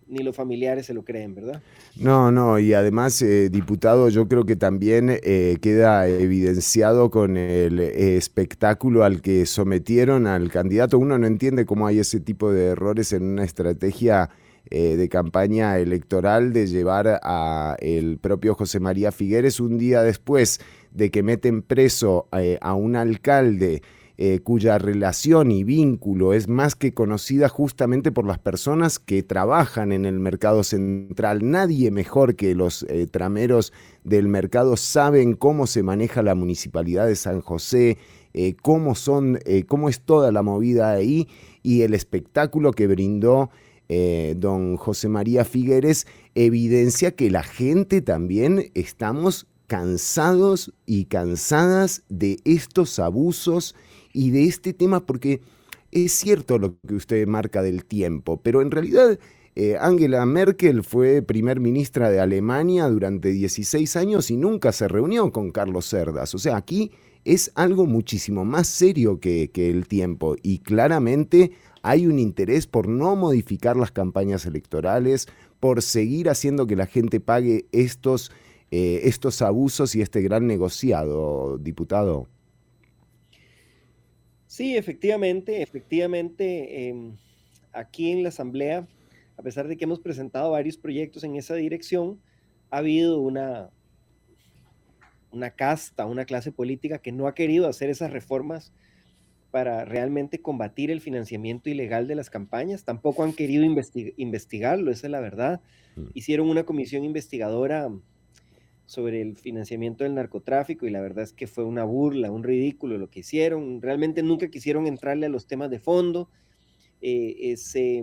Speaker 10: ni los familiares se lo creen, ¿verdad?
Speaker 2: No, no, y además, eh, diputado, yo creo que también eh, queda evidenciado con el eh, espectáculo al que sometieron al candidato. Uno no entiende cómo hay ese tipo de errores en una estrategia de campaña electoral de llevar a el propio José María Figueres un día después de que meten preso a un alcalde eh, cuya relación y vínculo es más que conocida justamente por las personas que trabajan en el mercado central. Nadie mejor que los eh, trameros del mercado saben cómo se maneja la municipalidad de San José, eh, cómo, son, cómo es toda la movida ahí y el espectáculo que brindó don José María Figueres evidencia que la gente también estamos cansados y cansadas de estos abusos y de este tema porque es cierto lo que usted marca del tiempo, pero en realidad eh, Angela Merkel fue primer ministra de Alemania durante 16 años y nunca se reunió con Carlos Cerdas. O sea, aquí es algo muchísimo más serio que, el tiempo y claramente hay un interés por no modificar las campañas electorales, por seguir haciendo que la gente pague estos, eh, estos abusos y este gran negociado, diputado.
Speaker 10: Sí, efectivamente, efectivamente, em, aquí en la Asamblea, a pesar de que hemos presentado varios proyectos en esa dirección, ha habido una, una casta, una clase política que no ha querido hacer esas reformas para realmente combatir el financiamiento ilegal de las campañas. Tampoco han querido investigarlo, esa es la verdad. Mm. Hicieron una comisión investigadora sobre el financiamiento del narcotráfico y la verdad es que fue una burla, un ridículo lo que hicieron. Realmente nunca quisieron entrarle a los temas de fondo. Eh, eh, se,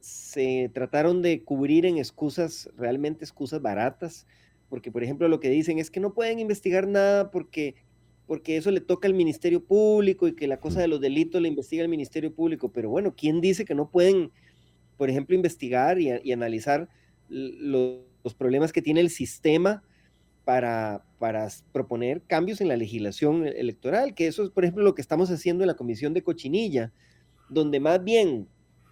Speaker 10: se, trataron de cubrir en excusas, realmente excusas baratas, porque por ejemplo lo que dicen es que no pueden investigar nada porque, porque eso le toca al Ministerio Público y que la cosa de los delitos le investiga el Ministerio Público. Pero bueno, ¿quién dice que no pueden, por ejemplo, investigar y, analizar los, los problemas que tiene el sistema? Para, para proponer cambios en la legislación electoral, que eso es, por ejemplo, lo que estamos haciendo en la Comisión de Cochinilla, donde más bien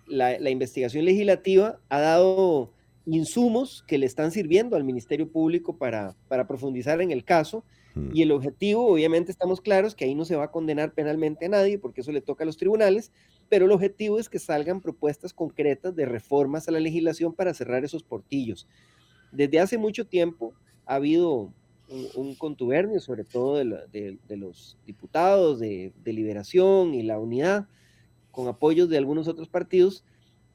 Speaker 10: la, la investigación legislativa ha dado insumos que le están sirviendo al Ministerio Público para, para profundizar en el caso. Hmm. Y el objetivo, obviamente estamos claros que ahí no se va a condenar penalmente a nadie, porque eso le toca a los tribunales, pero el objetivo es que salgan propuestas concretas de reformas a la legislación para cerrar esos portillos. Desde hace mucho tiempo, ha habido un, contubernio, sobre todo de, los diputados de, Liberación y la Unidad, con apoyos de algunos otros partidos,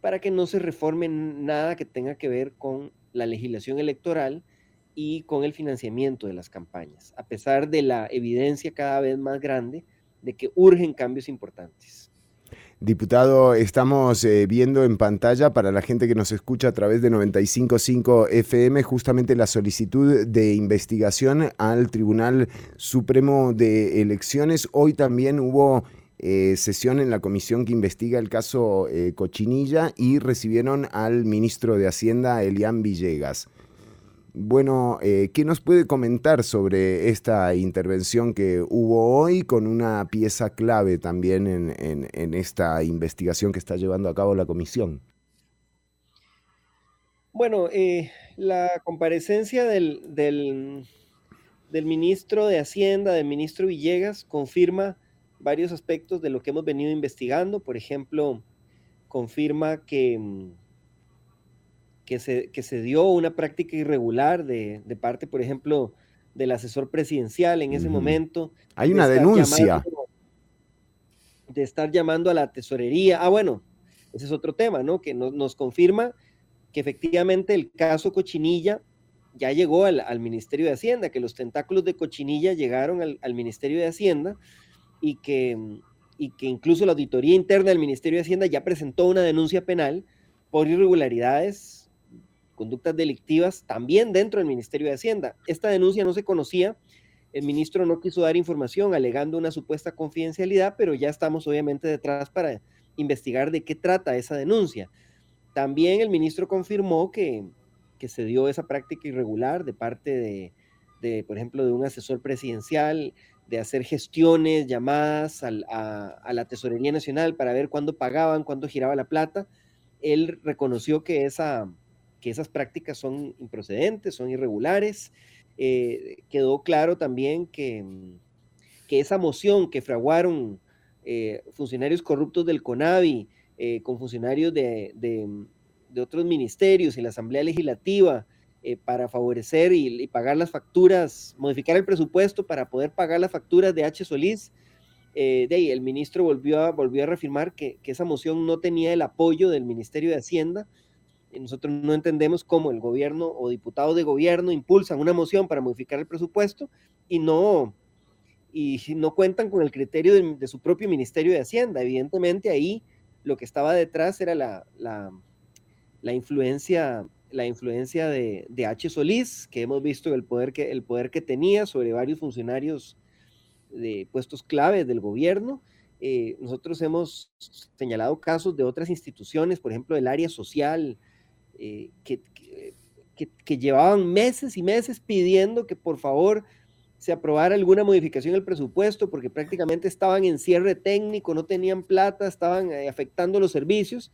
Speaker 10: para que no se reforme nada que tenga que ver con la legislación electoral y con el financiamiento de las campañas, a pesar de la evidencia cada vez más grande de que urgen cambios importantes.
Speaker 2: Diputado, estamos eh, viendo en pantalla para la gente que nos escucha a través de 955 FM justamente la solicitud de investigación al Tribunal Supremo de Elecciones. Hoy también hubo eh, sesión en la comisión que investiga el caso eh, Cochinilla y recibieron al ministro de Hacienda, Elian Villegas. Bueno, eh, ¿qué nos puede comentar sobre esta intervención que hubo hoy con una pieza clave también en, esta investigación que está llevando a cabo la comisión?
Speaker 10: Bueno, eh, la comparecencia del, del, ministro de Hacienda, del ministro Villegas, confirma varios aspectos de lo que hemos venido investigando. Por ejemplo, confirma que mm, que se, que se dio una práctica irregular de, parte, por ejemplo, del asesor presidencial en ese momento.
Speaker 2: Hay una denuncia.
Speaker 10: de estar llamando a la tesorería. Ah, bueno, ese es otro tema, ¿no? Que nos, confirma que efectivamente el caso Cochinilla ya llegó al, Ministerio de Hacienda, que los tentáculos de Cochinilla llegaron al, al Ministerio de Hacienda y que, y que incluso la auditoría interna del Ministerio de Hacienda ya presentó una denuncia penal por irregularidades conductas delictivas también dentro del Ministerio de Hacienda. Esta denuncia no se conocía, el ministro no quiso dar información alegando una supuesta confidencialidad, pero ya estamos obviamente detrás para investigar de qué trata esa denuncia. También el ministro confirmó que, se dio esa práctica irregular de parte de, por ejemplo, de un asesor presidencial, de hacer gestiones, llamadas a, a, la Tesorería Nacional para ver cuándo pagaban, cuándo giraba la plata. Él reconoció que esa, que esas prácticas son improcedentes, son irregulares. Eh, quedó claro también que, mm, que, esa moción que fraguaron eh, funcionarios corruptos del CONAVI eh, con funcionarios de, de, otros ministerios y la Asamblea Legislativa para favorecer y, pagar las facturas, modificar el presupuesto para poder pagar las facturas de H. Solís, eh, de ahí, el ministro volvió a, volvió a reafirmar que, que, esa moción no tenía el apoyo del Ministerio de Hacienda. Nosotros no entendemos cómo el gobierno o diputados de gobierno impulsan una moción para modificar el presupuesto y no, y no cuentan con el criterio de, su propio Ministerio de Hacienda. Evidentemente ahí lo que estaba detrás era la, la, la influencia la influencia de, de, H. Solís, que hemos visto el poder que, el poder que tenía sobre varios funcionarios de puestos claves del gobierno. Eh, nosotros hemos señalado casos de otras instituciones, por ejemplo, el área social, eh, que, que, que, llevaban meses y meses pidiendo que por favor se aprobara alguna modificación del presupuesto, porque prácticamente estaban en cierre técnico, no tenían plata, estaban eh, afectando los servicios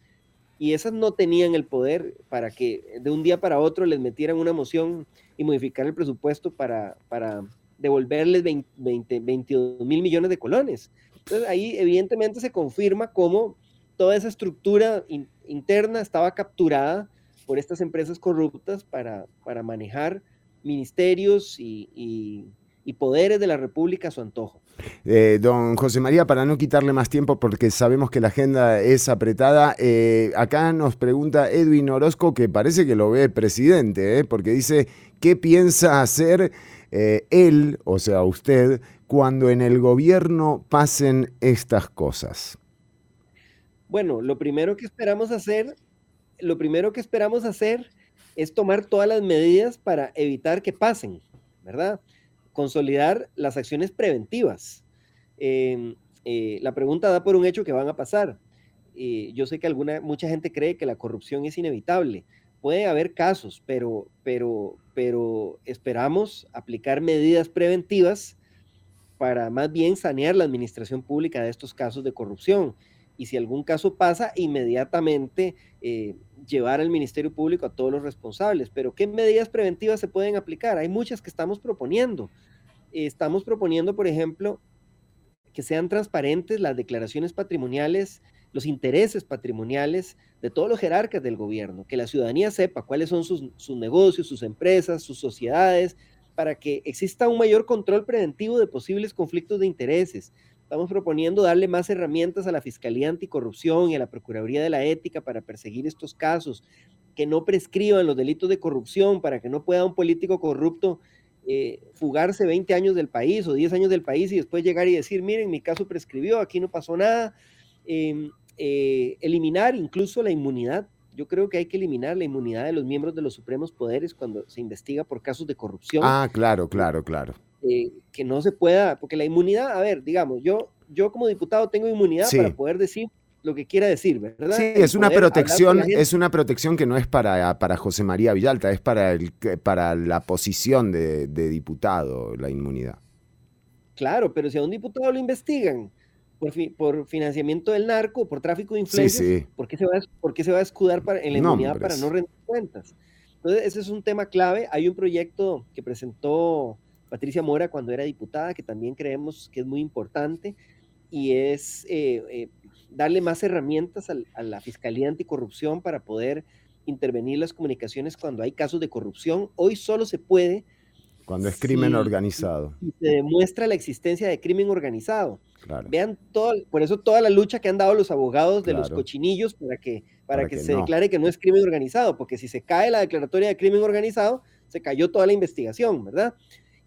Speaker 10: y esas no tenían el poder para que de un día para otro les metieran una moción y modificar el presupuesto para, para devolverles 20, 20, 22 mil millones de colones. Entonces ahí evidentemente se confirma cómo toda esa estructura in, interna estaba capturada por estas empresas corruptas para, para manejar ministerios y, y, y poderes de la República a su antojo.
Speaker 2: Eh, don José María, para no quitarle más tiempo, porque sabemos que la agenda es apretada, eh, acá nos pregunta Edwin Orozco, que parece que lo ve presidente, eh, porque dice, ¿qué piensa hacer eh, él, o sea, usted, cuando en el gobierno pasen estas cosas?
Speaker 10: Bueno, lo primero que esperamos hacer, lo primero que esperamos hacer es tomar todas las medidas para evitar que pasen, ¿verdad? consolidar las acciones preventivas. Eh, eh, la pregunta da por un hecho que van a pasar. Eh, yo sé que alguna, mucha gente cree que la corrupción es inevitable. Puede haber casos, pero, pero, pero esperamos aplicar medidas preventivas para más bien sanear la administración pública de estos casos de corrupción. Y si algún caso pasa, inmediatamente eh, llevar al Ministerio Público a todos los responsables. Pero ¿qué medidas preventivas se pueden aplicar? Hay muchas que estamos proponiendo. Estamos proponiendo, por ejemplo, que sean transparentes las declaraciones patrimoniales, los intereses patrimoniales de todos los jerarcas del gobierno, que la ciudadanía sepa cuáles son sus, sus negocios, sus empresas, sus sociedades, para que exista un mayor control preventivo de posibles conflictos de intereses. Estamos proponiendo darle más herramientas a la Fiscalía Anticorrupción y a la Procuraduría de la Ética para perseguir estos casos, que no prescriban los delitos de corrupción, para que no pueda un político corrupto eh, fugarse 20 años del país o 10 años del país y después llegar y decir, miren, mi caso prescribió, aquí no pasó nada. Eh, eh, eliminar incluso la inmunidad. Yo creo que hay que eliminar la inmunidad de los miembros de los supremos poderes cuando se investiga por casos de corrupción.
Speaker 2: Ah, claro, claro, claro.
Speaker 10: Eh, que no se pueda, porque la inmunidad, a ver, digamos, yo, yo como diputado tengo inmunidad
Speaker 2: Sí.
Speaker 10: para poder decir lo que quiera decir, ¿verdad?
Speaker 2: Sí, es una protección, es una protección que no es para, para José María Villalta, es para, el, para la posición de, de diputado, la inmunidad.
Speaker 10: Claro, pero si a un diputado lo investigan por, fi- por financiamiento del narco, por tráfico de
Speaker 2: Sí,
Speaker 10: influencias,
Speaker 2: sí.
Speaker 10: ¿por, qué se va a, por qué se va a escudar para, en la inmunidad para no rendir cuentas? Entonces, ese es un tema clave. Hay un proyecto que presentó Patricia Mora cuando era diputada, que también creemos que es muy importante, y es eh, eh, darle más herramientas a la Fiscalía Anticorrupción para poder intervenir las comunicaciones cuando hay casos de corrupción. Hoy solo se puede
Speaker 2: Cuando es crimen organizado.
Speaker 10: y se demuestra la existencia de crimen organizado.
Speaker 2: Claro.
Speaker 10: Vean todo, por eso toda la lucha que han dado los abogados de los cochinillos para que, para
Speaker 2: Para
Speaker 10: que,
Speaker 2: que
Speaker 10: se
Speaker 2: no.
Speaker 10: declare que no es crimen organizado, porque si se cae la declaratoria de crimen organizado, se cayó toda la investigación, ¿verdad?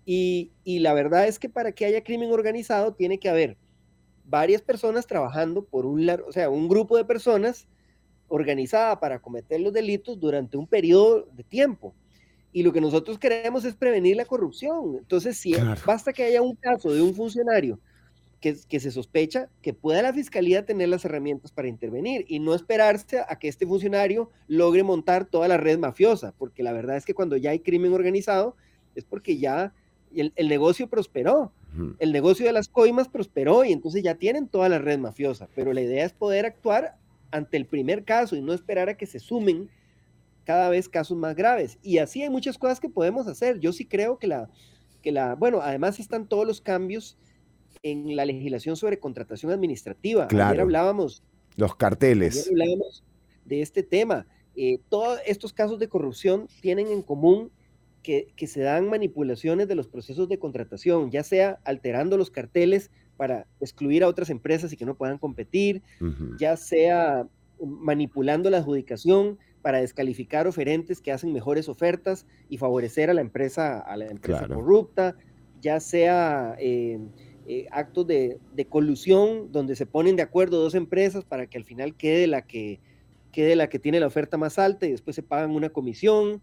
Speaker 10: Y, y la verdad es que para que haya crimen organizado tiene que haber varias personas trabajando por un largo, o sea, un grupo de personas organizada para cometer los delitos durante un periodo de tiempo. Y lo que nosotros queremos es prevenir la corrupción. Entonces, si
Speaker 2: Claro.
Speaker 10: basta que haya un caso de un funcionario que, que se sospecha que pueda la fiscalía tener las herramientas para intervenir y no esperarse a que este funcionario logre montar toda la red mafiosa, porque la verdad es que cuando ya hay crimen organizado es porque ya el, el negocio prosperó, el negocio de las coimas prosperó y entonces ya tienen toda la red mafiosa, pero la idea es poder actuar ante el primer caso y no esperar a que se sumen cada vez casos más graves. Y así hay muchas cosas que podemos hacer. Yo sí creo que la, que la, bueno, además están todos los cambios en la legislación sobre contratación administrativa. Ayer
Speaker 2: Claro.
Speaker 10: hablábamos,
Speaker 2: Los
Speaker 10: ayer
Speaker 2: carteles.
Speaker 10: hablábamos de este tema. Eh, todos estos casos de corrupción tienen en común que, que se dan manipulaciones de los procesos de contratación, ya sea alterando los carteles para excluir a otras empresas y que no puedan competir, ya sea manipulando la adjudicación para descalificar oferentes que hacen mejores ofertas y favorecer a la empresa, a la empresa corrupta, ya sea eh, eh, actos de, colusión donde se ponen de acuerdo dos empresas para que al final quede la que, quede la que tiene la oferta más alta y después se pagan una comisión,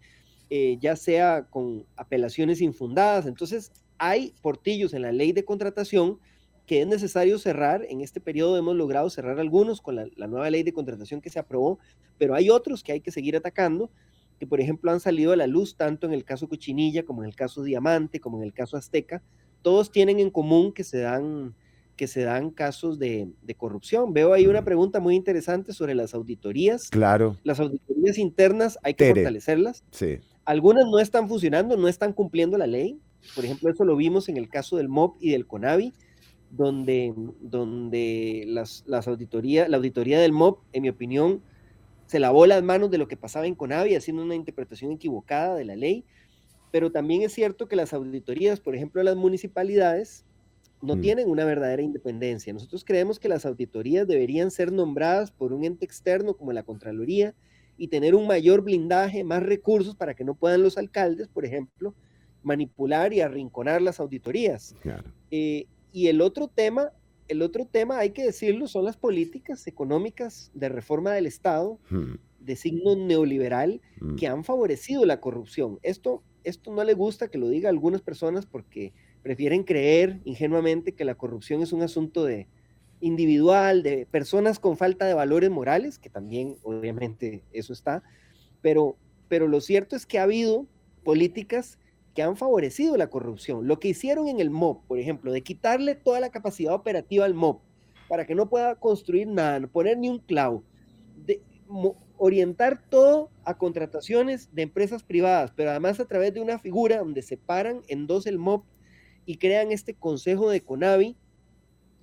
Speaker 10: eh, ya sea con apelaciones infundadas. Entonces, hay portillos en la ley de contratación que es necesario cerrar. En este periodo hemos logrado cerrar algunos con la, nueva ley de contratación que se aprobó, pero hay otros que hay que seguir atacando, que por ejemplo han salido a la luz tanto en el caso Cochinilla como en el caso Diamante, como en el caso Azteca. Todos tienen en común que se dan, que se dan casos de, corrupción. Veo ahí una pregunta muy interesante sobre las auditorías.
Speaker 2: Claro.
Speaker 10: Las auditorías internas hay que fortalecerlas.
Speaker 2: Sí.
Speaker 10: Algunas no están funcionando, no están cumpliendo la ley. Por ejemplo, eso lo vimos en el caso del MOB y del CONAVI donde, donde las, las auditorías, la auditoría del MOB, en mi opinión, se lavó las manos de lo que pasaba en Conavi, haciendo una interpretación equivocada de la ley, pero también es cierto que las auditorías, por ejemplo, las municipalidades, no mm. tienen una verdadera independencia. Nosotros creemos que las auditorías deberían ser nombradas por un ente externo como la Contraloría y tener un mayor blindaje, más recursos para que no puedan los alcaldes, por ejemplo, manipular y arrinconar las auditorías.
Speaker 2: Claro.
Speaker 10: Eh, y el otro tema, el otro tema, hay que decirlo, son las políticas económicas de reforma del Estado
Speaker 2: hmm.
Speaker 10: de signo neoliberal
Speaker 2: hmm.
Speaker 10: que han favorecido la corrupción. Esto, esto no le gusta que lo diga a algunas personas porque prefieren creer ingenuamente que la corrupción es un asunto de individual, de personas con falta de valores morales, que también obviamente eso está, pero, pero lo cierto es que ha habido políticas que han favorecido la corrupción. Lo que hicieron en el MOB, por ejemplo, de quitarle toda la capacidad operativa al MOB para que no pueda construir nada, no poner ni un clavo, de, orientar todo a contrataciones de empresas privadas, pero además a través de una figura donde separan en dos el MOB y crean este consejo de CONAVI,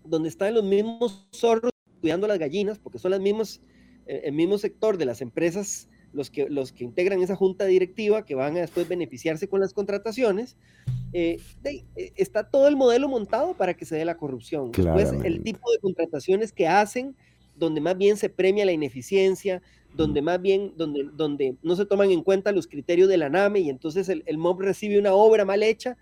Speaker 10: donde están los mismos zorros cuidando las gallinas, porque son las mismas, eh, el mismo sector de las empresas los que, los que integran esa junta directiva que van a después beneficiarse con las contrataciones, eh, eh, está todo el modelo montado para que se dé la corrupción. Después, el tipo de contrataciones que hacen, donde más bien se premia la ineficiencia, donde más bien, donde, donde no se toman en cuenta los criterios de la NAME y entonces el, el MOB recibe una obra mal hecha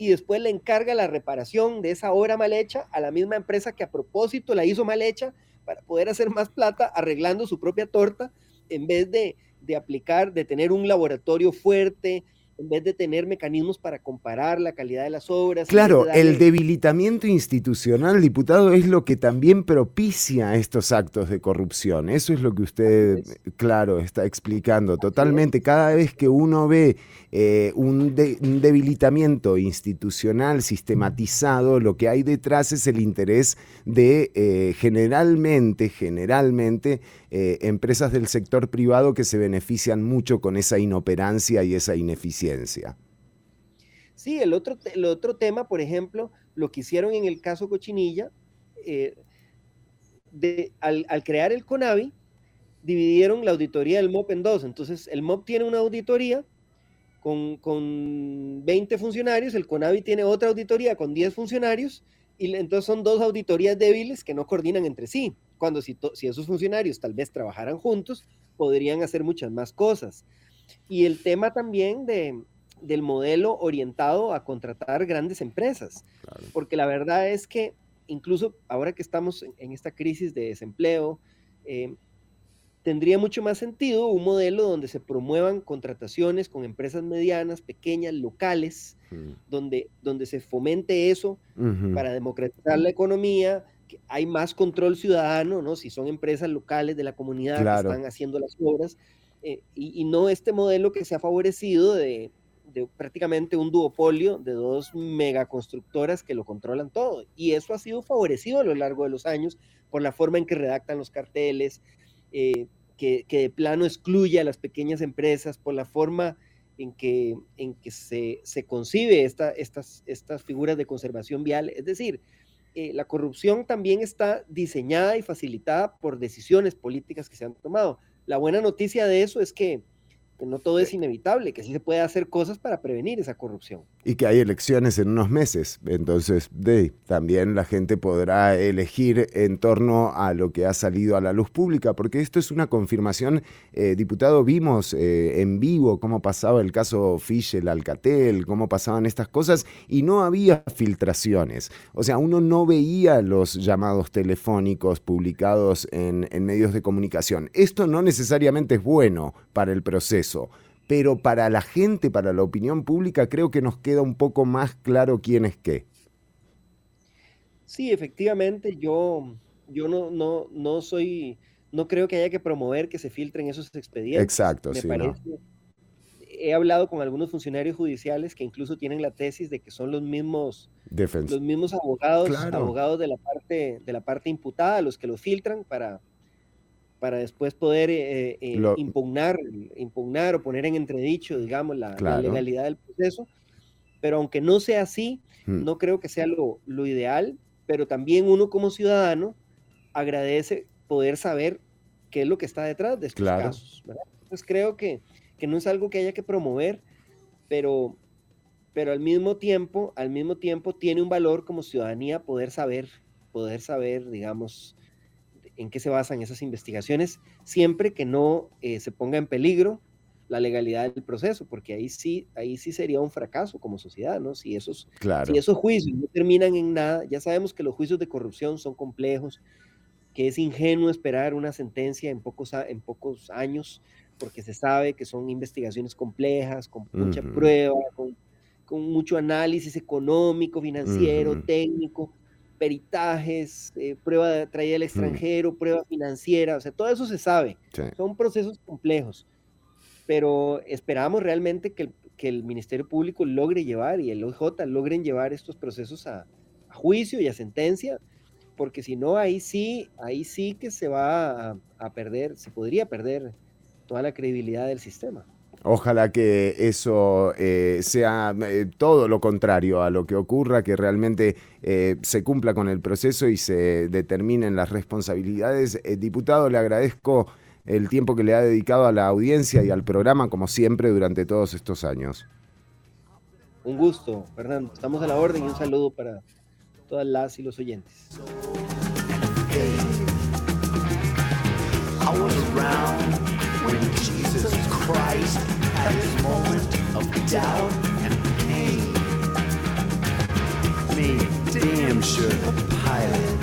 Speaker 10: y después le encarga la reparación de esa obra mal hecha a la misma empresa que a propósito la hizo mal hecha para poder hacer más plata arreglando su propia torta en vez de, aplicar, de tener un laboratorio fuerte, en vez de tener mecanismos para comparar la calidad de las obras.
Speaker 2: Claro, el debilitamiento institucional, diputado, es lo que también propicia estos actos de corrupción. Eso es lo que usted, claro, está explicando totalmente. Cada vez que uno ve eh, un, debilitamiento institucional sistematizado, lo que hay detrás es el interés de eh, generalmente, generalmente, eh, empresas del sector privado que se benefician mucho con esa inoperancia y esa ineficiencia.
Speaker 10: Sí, el otro, el otro tema, por ejemplo, lo que hicieron en el caso Cochinilla, eh, de, al, crear el CONAVI, dividieron la auditoría del MOP en dos. Entonces, el MOP tiene una auditoría con, con 20 funcionarios, el CONAVI tiene otra auditoría con 10 funcionarios, y entonces son dos auditorías débiles que no coordinan entre sí cuando si, esos funcionarios tal vez trabajaran juntos, podrían hacer muchas más cosas. Y el tema también de, del modelo orientado a contratar grandes empresas, porque la verdad es que incluso ahora que estamos en, esta crisis de desempleo, eh, tendría mucho más sentido un modelo donde se promuevan contrataciones con empresas medianas, pequeñas, locales, mm. donde, donde se fomente eso para democratizar la economía, hay más control ciudadano, ¿no? Si son empresas locales de la comunidad que están haciendo las obras, eh, y, no este modelo que se ha favorecido de, prácticamente un duopolio de dos megaconstructoras que lo controlan todo. Y eso ha sido favorecido a lo largo de los años por la forma en que redactan los carteles, eh, que, de plano excluye a las pequeñas empresas, por la forma en que, en que se, se concibe esta, estas, estas figuras de conservación vial. Es decir, eh, la corrupción también está diseñada y facilitada por decisiones políticas que se han tomado. La buena noticia de eso es que que no todo es inevitable, que sí se puede hacer cosas para prevenir esa corrupción.
Speaker 2: Y que hay elecciones en unos meses, entonces también la gente podrá elegir en torno a lo que ha salido a la luz pública, porque esto es una confirmación, eh, diputado, vimos eh, en vivo cómo pasaba el caso Fischel, Alcatel, cómo pasaban estas cosas y no había filtraciones, o sea, uno no veía los llamados telefónicos publicados en medios de comunicación. Esto no necesariamente es bueno para el proceso, pero para la gente, para la opinión pública, creo que nos queda un poco más claro quién es qué.
Speaker 10: Sí, efectivamente, yo, yo no, no, no soy, no creo que haya que promover que se filtren esos expedientes.
Speaker 2: Exacto,
Speaker 10: Me
Speaker 2: sí,
Speaker 10: parece,
Speaker 2: no.
Speaker 10: He hablado con algunos funcionarios judiciales que incluso tienen la tesis de que son los mismos, los mismos abogados,
Speaker 2: Claro.
Speaker 10: abogados de la parte, de la parte imputada, los que lo filtran para, para después poder eh, eh,
Speaker 2: Lo-
Speaker 10: impugnar, impugnar o poner en entredicho, digamos, la, legalidad del proceso. Pero aunque no sea así,
Speaker 2: Mm.
Speaker 10: no creo que sea lo, lo ideal, pero también uno como ciudadano agradece poder saber qué es lo que está detrás de estos
Speaker 2: Claro.
Speaker 10: casos. ¿verdad? Entonces creo que, que no es algo que haya que promover, pero, pero al mismo tiempo, al mismo tiempo tiene un valor como ciudadanía poder saber, poder saber, digamos, en qué se basan esas investigaciones, siempre que no eh, se ponga en peligro la legalidad del proceso, porque ahí sí, ahí sí sería un fracaso como sociedad, ¿no? Si esos,
Speaker 2: Claro.
Speaker 10: si esos juicios no terminan en nada, ya sabemos que los juicios de corrupción son complejos, que es ingenuo esperar una sentencia en pocos, en pocos años, porque se sabe que son investigaciones complejas, con mucha
Speaker 2: Ujú.
Speaker 10: prueba, con, con mucho análisis económico, financiero,
Speaker 2: Ujú.
Speaker 10: técnico, peritajes, eh, prueba de- traída del extranjero, prueba financiera, o sea, todo eso se sabe.
Speaker 2: Sí.
Speaker 10: Son procesos complejos, pero esperamos realmente que el, que el Ministerio Público logre llevar y el OJ logren llevar estos procesos a, a juicio y a sentencia, porque si no, ahí sí, ahí sí que se va a, a perder, se podría perder toda la credibilidad del sistema.
Speaker 2: Ojalá que eso eh, sea eh, todo lo contrario a lo que ocurra, que realmente eh, se cumpla con el proceso y se determinen las responsabilidades. Eh, diputado, le agradezco el tiempo que le ha dedicado a la audiencia y al programa, como siempre, durante todos estos años.
Speaker 10: Un gusto, Fernando. Estamos a la orden y un saludo para todas las y los oyentes.
Speaker 11: Doubt and pain. Made damn sure the pilot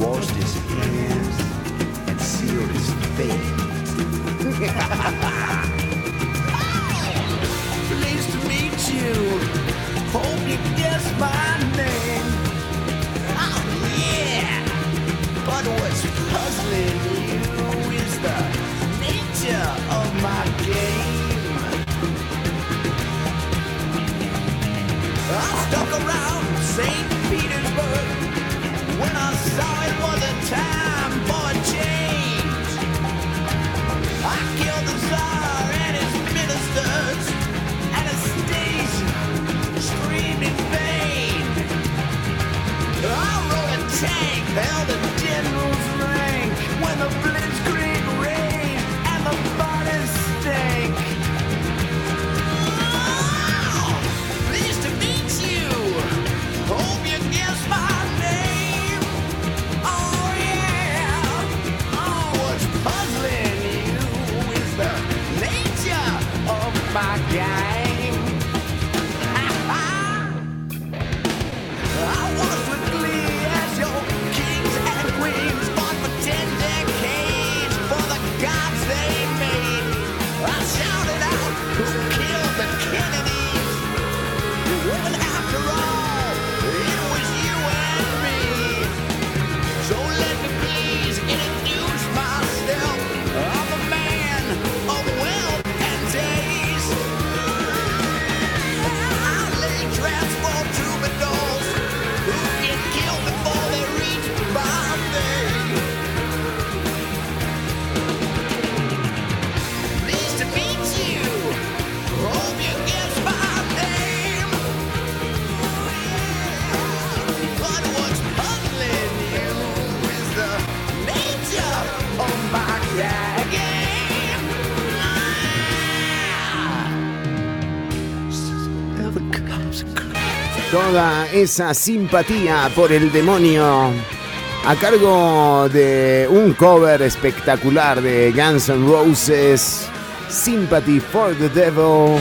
Speaker 11: washed his hands and sealed his fate. <laughs> Pleased to meet you. Hope you guess my name. Oh yeah. But what's puzzling you is the nature of my game. St. Petersburg when I saw it was a time my
Speaker 2: guy. Esa simpatía por el demonio a cargo de un cover espectacular de Guns N' Roses, Sympathy for the Devil.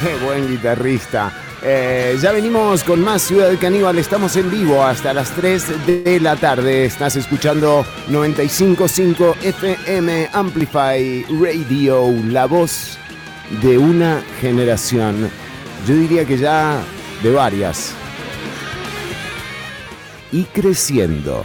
Speaker 2: Qué buen guitarrista. Eh, ya venimos con más Ciudad Caníbal. Estamos en vivo hasta las 3 de la tarde. Estás escuchando 955 FM Amplify Radio, la voz de una generación. Yo diría que ya de varias. Y creciendo.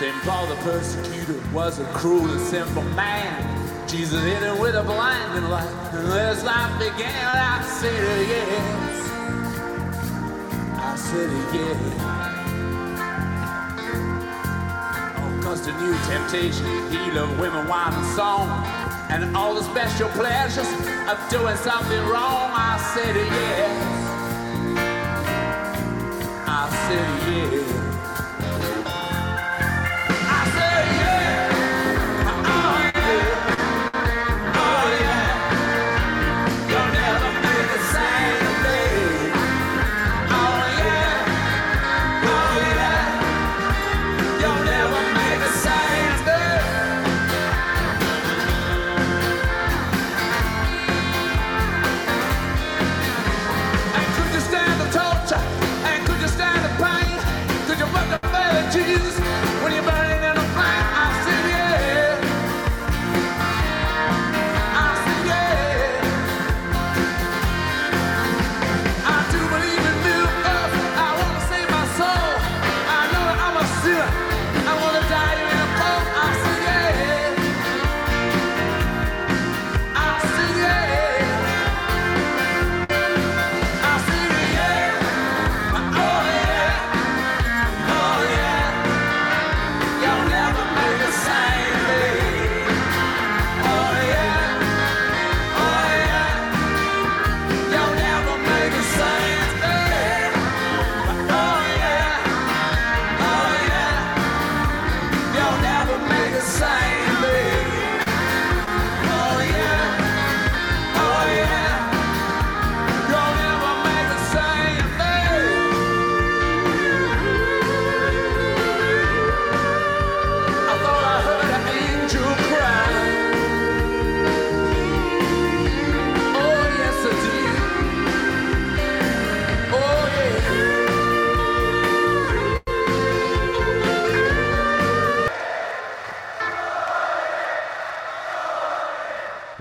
Speaker 12: St. Paul the persecutor was a cruel and sinful man. Jesus hit him with a blinding light, and as life began, I said yes. I said yes. Oh, cause the new temptation, he loved women, wine, and song, and all the special pleasures of doing something wrong. I said yes. I said yes.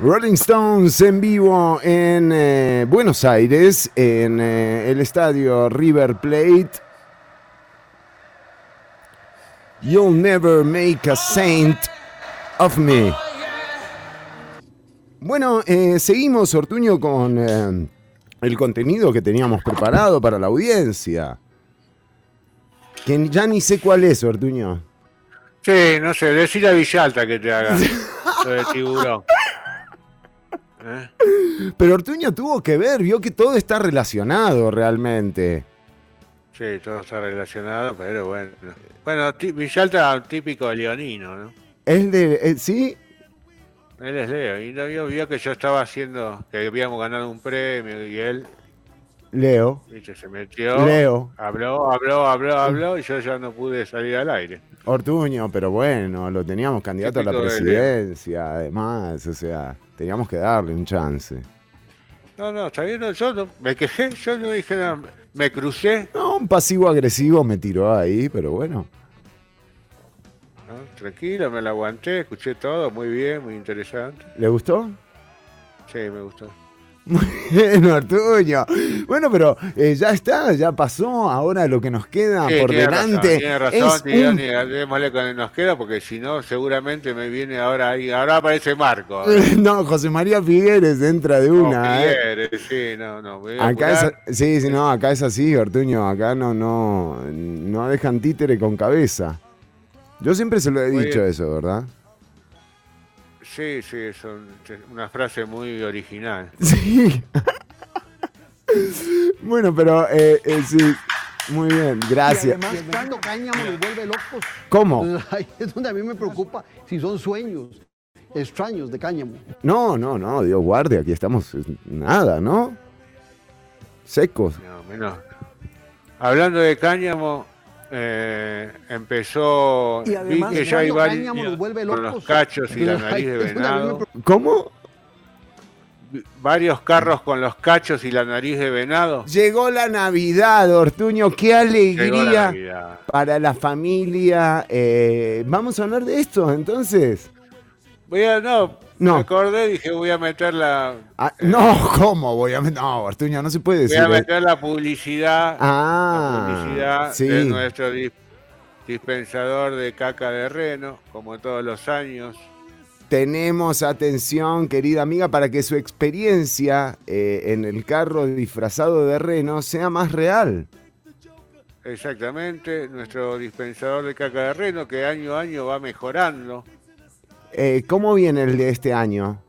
Speaker 2: Rolling Stones en vivo en eh, Buenos Aires, en eh, el estadio River Plate. You'll never make a saint of me. Bueno, eh, seguimos, Ortuño, con eh, el contenido que teníamos preparado para la audiencia. Que ya ni sé cuál es, Ortuño.
Speaker 4: Sí, no sé, decir a Villalta que te haga <laughs> lo de tiburón. ¿Eh?
Speaker 2: Pero Ortuño tuvo que ver, vio que todo está relacionado realmente.
Speaker 4: Sí, todo está relacionado, pero bueno. Bueno, Villalta típico leonino, ¿no?
Speaker 2: Es de. eh, ¿Sí?
Speaker 4: Él es Leo, y no vio, vio que yo estaba haciendo, que habíamos ganado un premio, y él,
Speaker 2: Leo.
Speaker 4: viste, se metió,
Speaker 2: Leo.
Speaker 4: habló, habló, habló, habló, y yo ya no pude salir al aire.
Speaker 2: Ortuño, pero bueno, lo teníamos candidato a la presidencia, además, o sea, teníamos que darle un chance.
Speaker 4: No, no, está bien, no, yo no, me quejé, yo no dije nada, me crucé,
Speaker 2: No, un pasivo agresivo me tiró ahí, pero bueno.
Speaker 4: ¿no? tranquilo, me la aguanté, escuché todo, muy bien, muy interesante.
Speaker 2: ¿Le gustó?
Speaker 4: Sí, me gustó.
Speaker 2: Bueno, Ortuño. Bueno, pero eh, ya está, ya pasó. Ahora lo que nos queda
Speaker 4: Sí,
Speaker 2: por
Speaker 4: tiene
Speaker 2: delante
Speaker 4: razón, tiene razón,
Speaker 2: es un-
Speaker 4: démosle con el nos queda, porque si no, seguramente me viene ahora ahí. Ahora aparece Marco. <laughs>
Speaker 2: No, José María Figueres entra de una. ¿eh?
Speaker 4: Figueres, sí, no, no.
Speaker 2: Acá es, sí, sí, no, acá es así, Ortuño. Acá no, no, no dejan títere con cabeza. Yo siempre se lo he
Speaker 4: Muy
Speaker 2: dicho
Speaker 4: bien.
Speaker 2: eso, ¿verdad?
Speaker 4: Sí, sí, es un- una frase muy original. <laughs>
Speaker 2: Sí. bueno, pero eh, eh, sí, muy bien, gracias.
Speaker 13: Y además, cuando cáñamo los vuelve locos.
Speaker 2: ¿Cómo? <laughs>
Speaker 13: Ahí es donde a mí me preocupa si son sueños extraños de cáñamo.
Speaker 2: No, no, no, Dios guarde, aquí estamos nada, ¿no? Secos.
Speaker 4: No, menos. Hablando de cáñamo, eh, empezó.
Speaker 13: Y además,
Speaker 4: vi que ya hay varios con
Speaker 13: locos.
Speaker 4: los cachos y la <laughs> nariz de venado.
Speaker 2: ¿Cómo?
Speaker 4: Varios carros con los cachos y la nariz de venado.
Speaker 2: Llegó la Navidad, Ortuño, qué
Speaker 4: la
Speaker 2: alegría para la familia. eh, Vamos a hablar de esto, entonces.
Speaker 4: Voy a, no,
Speaker 2: No.
Speaker 4: me acordé, dije voy a meter la,
Speaker 2: Ah, no, <laughs> ¿cómo voy a No, Ortuño, no se puede
Speaker 4: voy
Speaker 2: decir.
Speaker 4: a
Speaker 2: eh.
Speaker 4: meter la publicidad,
Speaker 2: Ah,
Speaker 4: la publicidad
Speaker 2: sí.
Speaker 4: de nuestro dis- dispensador de caca de reno, como todos los años.
Speaker 2: Tenemos atención, querida amiga, para que su experiencia eh, en el carro disfrazado de reno sea más real.
Speaker 4: Exactamente, nuestro dispensador de caca de reno que año a año va mejorando.
Speaker 2: Eh, ¿Cómo viene el de este año?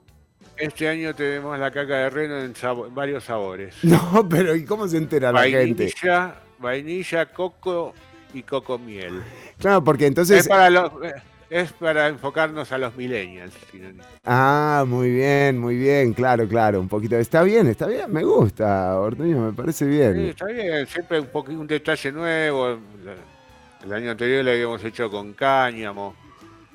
Speaker 4: Este año tenemos la caca de reno en sabo- varios sabores. <laughs>
Speaker 2: No, pero ¿y cómo se entera la gente?
Speaker 4: Vainilla, vainilla, coco y coco miel.
Speaker 2: Claro, porque entonces...
Speaker 4: es, para los- es para enfocarnos a los millennials.
Speaker 2: Ah, muy bien, muy bien, claro, claro, un poquito. Está bien, está bien, me gusta, Ortuño, me parece
Speaker 4: Sí,
Speaker 2: bien.
Speaker 4: está bien, siempre un, un detalle nuevo. El año anterior lo habíamos hecho con cáñamo.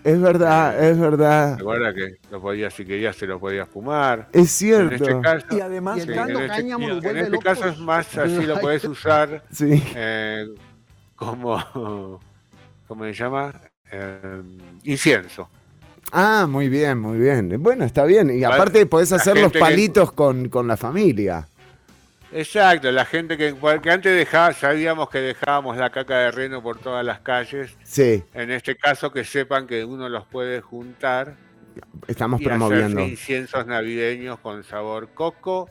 Speaker 2: Es verdad, es verdad.
Speaker 4: Recuerda que lo podías, si querías, te lo podías fumar.
Speaker 2: Es cierto.
Speaker 4: En este caso,
Speaker 13: Y además,
Speaker 4: sí, en este,
Speaker 13: cáñamo
Speaker 4: en este
Speaker 13: locos.
Speaker 4: caso es más así, lo <laughs> puedes usar
Speaker 2: Sí.
Speaker 4: eh, como, ¿cómo se llama? Eh, incienso.
Speaker 2: Ah, muy bien, muy bien. Bueno, está bien. Y aparte podés hacer los
Speaker 4: que-
Speaker 2: palitos con, con la familia.
Speaker 4: Exacto, la gente que, que antes dejaba, sabíamos que dejábamos la caca de reno por todas las calles.
Speaker 2: Sí,
Speaker 4: En este caso, que sepan que uno los puede juntar
Speaker 2: estamos
Speaker 4: y
Speaker 2: promoviendo.
Speaker 4: inciensos navideños con sabor coco,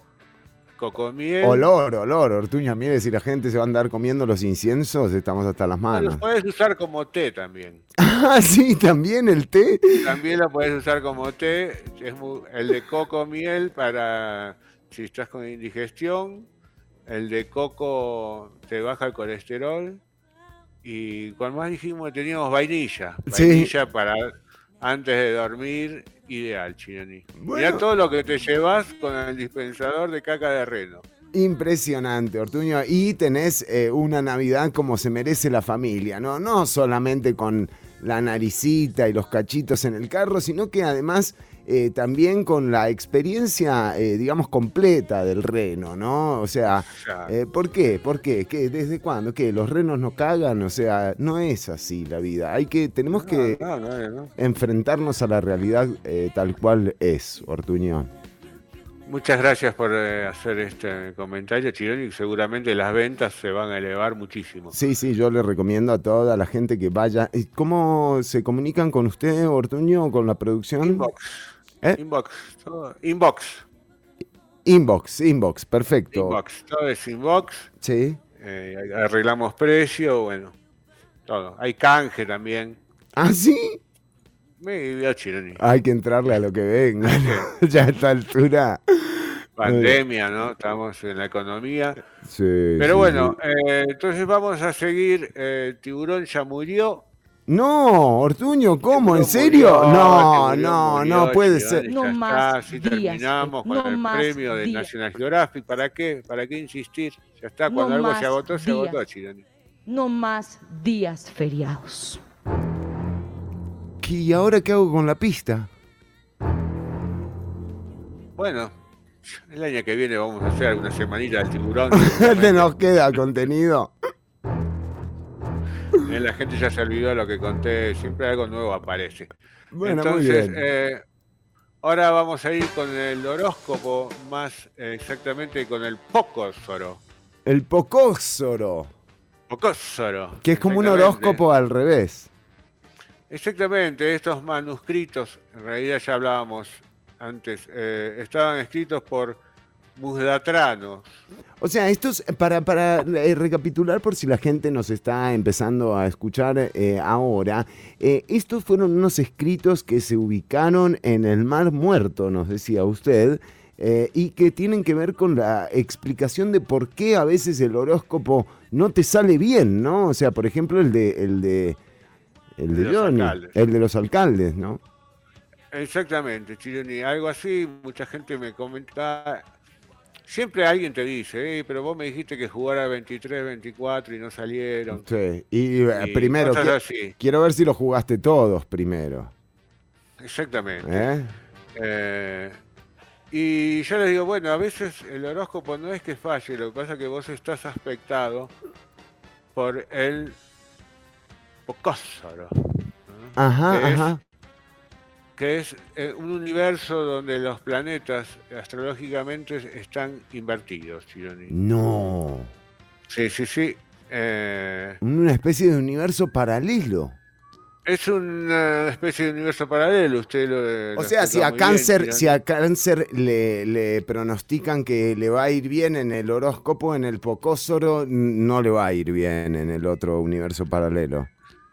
Speaker 4: coco miel.
Speaker 2: Olor, olor, Ortuño, a mí si la gente se va a andar comiendo los inciensos, estamos hasta las manos.
Speaker 4: Los puedes usar como té también. <laughs>
Speaker 2: Ah, sí, también el té.
Speaker 4: También lo puedes usar como té. Es muy- el de coco miel para si estás con indigestión. El de coco te baja el colesterol. Y con más dijimos teníamos vainilla.
Speaker 2: Sí.
Speaker 4: Vainilla para antes de dormir, ideal, Chinoni.
Speaker 2: Bueno.
Speaker 4: Mirá todo lo que te llevas con el dispensador de caca de reno.
Speaker 2: Impresionante, Ortuño. Y tenés eh, una Navidad como se merece la familia, ¿no? No solamente con la naricita y los cachitos en el carro, sino que además eh, también con la experiencia, eh, digamos, completa del reno, ¿no? O sea, eh, ¿por qué? ¿Por qué? ¿Qué? ¿Desde cuándo? ¿Qué? ¿Los renos no cagan? O sea, no es así la vida. Hay que, tenemos que
Speaker 4: No, no, no.
Speaker 2: enfrentarnos a la realidad tal cual es, Ortuño.
Speaker 4: Muchas gracias por hacer este comentario, Chironi. Seguramente las ventas se van a elevar muchísimo.
Speaker 2: Sí, sí, yo le recomiendo a toda la gente que vaya. ¿Cómo se comunican con usted, Ortuño, con la producción?
Speaker 4: Inbox.
Speaker 2: ¿Eh?
Speaker 4: Inbox. todo- Inbox.
Speaker 2: Inbox, inbox, perfecto.
Speaker 4: Inbox. Todo es inbox.
Speaker 2: Sí.
Speaker 4: Eh, arreglamos precio, bueno. Todo. Hay canje también.
Speaker 2: ¿Ah, sí?
Speaker 4: Me vio Chironi.
Speaker 2: Hay que entrarle a lo que venga. <laughs> ya a esta altura.
Speaker 4: Pandemia, ¿no? Estamos en la economía.
Speaker 2: Sí,
Speaker 4: Pero bueno,
Speaker 2: sí.
Speaker 4: eh, entonces vamos a seguir. Eh, Tiburón ya murió.
Speaker 2: No, Ortuño, ¿cómo? ¿En serio?
Speaker 4: murió,
Speaker 2: no, no,
Speaker 4: murió,
Speaker 2: no puede ser.
Speaker 8: No más días,
Speaker 4: terminamos con
Speaker 8: no
Speaker 4: el
Speaker 8: más
Speaker 4: premio de
Speaker 8: días.
Speaker 4: National Geographic. ¿Para qué? ¿Para qué insistir? Ya está,
Speaker 8: No
Speaker 4: cuando algo
Speaker 8: más
Speaker 4: se agotó, se
Speaker 8: días.
Speaker 4: agotó, Chironi.
Speaker 8: No más días feriados.
Speaker 2: ¿Y ahora qué hago con la pista?
Speaker 4: Bueno, el año que viene vamos a hacer alguna semanita del tiburón. <laughs>
Speaker 2: Te nos queda contenido.
Speaker 4: Eh, La gente ya se olvidó de lo que conté, siempre algo nuevo aparece.
Speaker 2: Bueno, muy
Speaker 4: Entonces,
Speaker 2: bien.
Speaker 4: eh, Ahora vamos a ir con el horóscopo, más exactamente con el Pocósoro.
Speaker 2: El Pocósoro,
Speaker 4: Pocósoro.
Speaker 2: que es como un horóscopo al revés.
Speaker 4: Exactamente, estos manuscritos, en realidad ya hablábamos antes, eh, estaban escritos por Musdatranos.
Speaker 2: O sea, estos, para, para eh, recapitular por si la gente nos está empezando a escuchar eh, ahora, eh, estos fueron unos escritos que se ubicaron en el Mar Muerto, nos decía usted, y que tienen que ver con la explicación de por qué a veces el horóscopo no te sale bien, ¿no? O sea, por ejemplo, el de, el de, el de,
Speaker 4: De
Speaker 2: Johnny, el de los alcaldes, ¿no?
Speaker 4: Exactamente, Chironi, algo así, mucha gente me comenta, siempre alguien te dice, "Eh, pero vos me dijiste que jugara 23, 24 y no salieron.
Speaker 2: Sí, y, eh,
Speaker 4: Y
Speaker 2: primero,
Speaker 4: cosas
Speaker 2: qui-
Speaker 4: así.
Speaker 2: quiero ver si lo jugaste todos primero.
Speaker 4: Exactamente.
Speaker 2: ¿eh?
Speaker 4: Eh, y yo les digo, bueno, a veces el horóscopo no es que falle, lo que pasa es que vos estás aspectado por el Pocósoro, ¿no?
Speaker 2: Ajá, ajá.
Speaker 4: Que es eh, un universo donde los planetas astrológicamente están invertidos, Chironi.
Speaker 2: No.
Speaker 4: Sí, sí, sí. Eh,
Speaker 2: Una especie de universo paralelo.
Speaker 4: es una especie de universo paralelo, usted lo
Speaker 2: O sea, si a
Speaker 4: bien,
Speaker 2: cáncer, si a cáncer le, le pronostican que le va a ir bien en el horóscopo, en el Pocósoro, no le va a ir bien en el otro universo paralelo.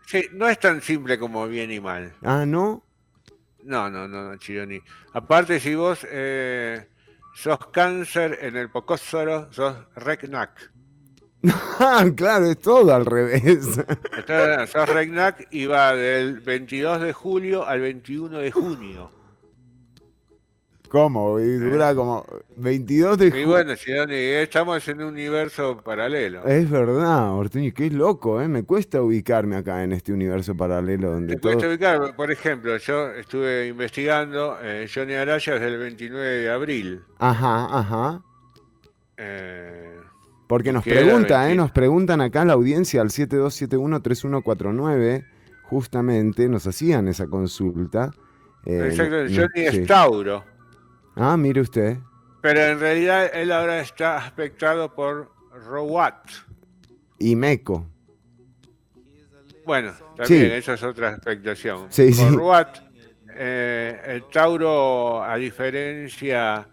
Speaker 4: Sí, no es tan simple como bien y mal.
Speaker 2: Ah, ¿no?
Speaker 4: No, no, no, no, Chironi. Aparte, si vos eh, sos cáncer en el Pocósoro, sos Reknak.
Speaker 2: Ah, <laughs> claro, es todo al revés.
Speaker 4: Entonces, sos Reknak y va del 22 de julio al 21 de junio.
Speaker 2: ¿Cómo? Y dura como 22 de
Speaker 4: Y
Speaker 2: julio.
Speaker 4: bueno, Chironi, estamos en un universo paralelo.
Speaker 2: Es verdad, Ortuño, qué loco, ¿eh? Me cuesta ubicarme acá en este universo paralelo donde
Speaker 4: Te
Speaker 2: todo...
Speaker 4: cuesta ubicar, por ejemplo, yo estuve investigando eh, Johnny Araya desde el 29 de abril.
Speaker 2: Ajá, ajá.
Speaker 4: Eh,
Speaker 2: Porque nos pregunta, ¿eh?
Speaker 4: 20.
Speaker 2: Nos preguntan acá la audiencia al 7271-3149, justamente, nos hacían esa consulta. Eh,
Speaker 4: exacto,
Speaker 2: no-
Speaker 4: Johnny
Speaker 2: sí.
Speaker 4: es Tauro.
Speaker 2: Ah, mire usted.
Speaker 4: Pero en realidad él ahora está aspectado por Rowat.
Speaker 2: Y Meco.
Speaker 4: Bueno, también
Speaker 2: Sí.
Speaker 4: esa es otra expectación.
Speaker 2: Sí,
Speaker 4: Por
Speaker 2: sí.
Speaker 4: Ruat, eh, el Tauro, a diferencia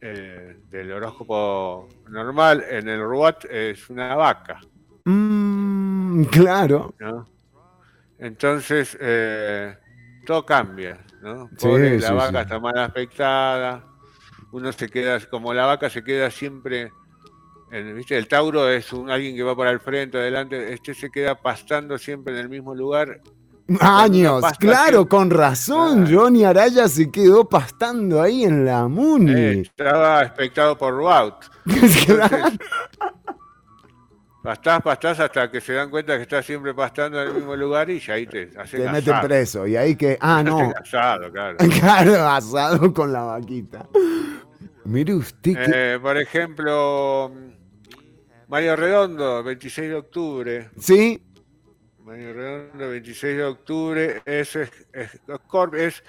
Speaker 4: eh, del horóscopo normal, en el Ruat es una vaca.
Speaker 2: Mm, claro.
Speaker 4: ¿no? Entonces, eh, todo cambia, ¿no?
Speaker 2: Sí,
Speaker 4: la
Speaker 2: sí,
Speaker 4: vaca
Speaker 2: sí.
Speaker 4: está mal aspectada, uno se queda, como la vaca se queda siempre, en- ¿viste? El Tauro es un, alguien que va por al frente, adelante, este se queda pastando siempre en el mismo lugar. <laughs>
Speaker 2: Años, claro, con razón. Johnny Araya se quedó pastando ahí en la Muni.
Speaker 4: Eh, estaba aspectado por Rout. <laughs> Pastás, pastás hasta que se dan cuenta que estás siempre pastando en el mismo lugar y ya ahí te hacen
Speaker 2: Te meten
Speaker 4: asado.
Speaker 2: preso. Y ahí que. Ah, no.
Speaker 4: Hacen asado, claro. <laughs>
Speaker 2: Claro, asado con la vaquita. Mire usted que.
Speaker 4: Eh, por ejemplo, Mario Redondo, 26 de octubre.
Speaker 2: Sí,
Speaker 4: Mario Redondo, 26 de octubre, es, es, es, es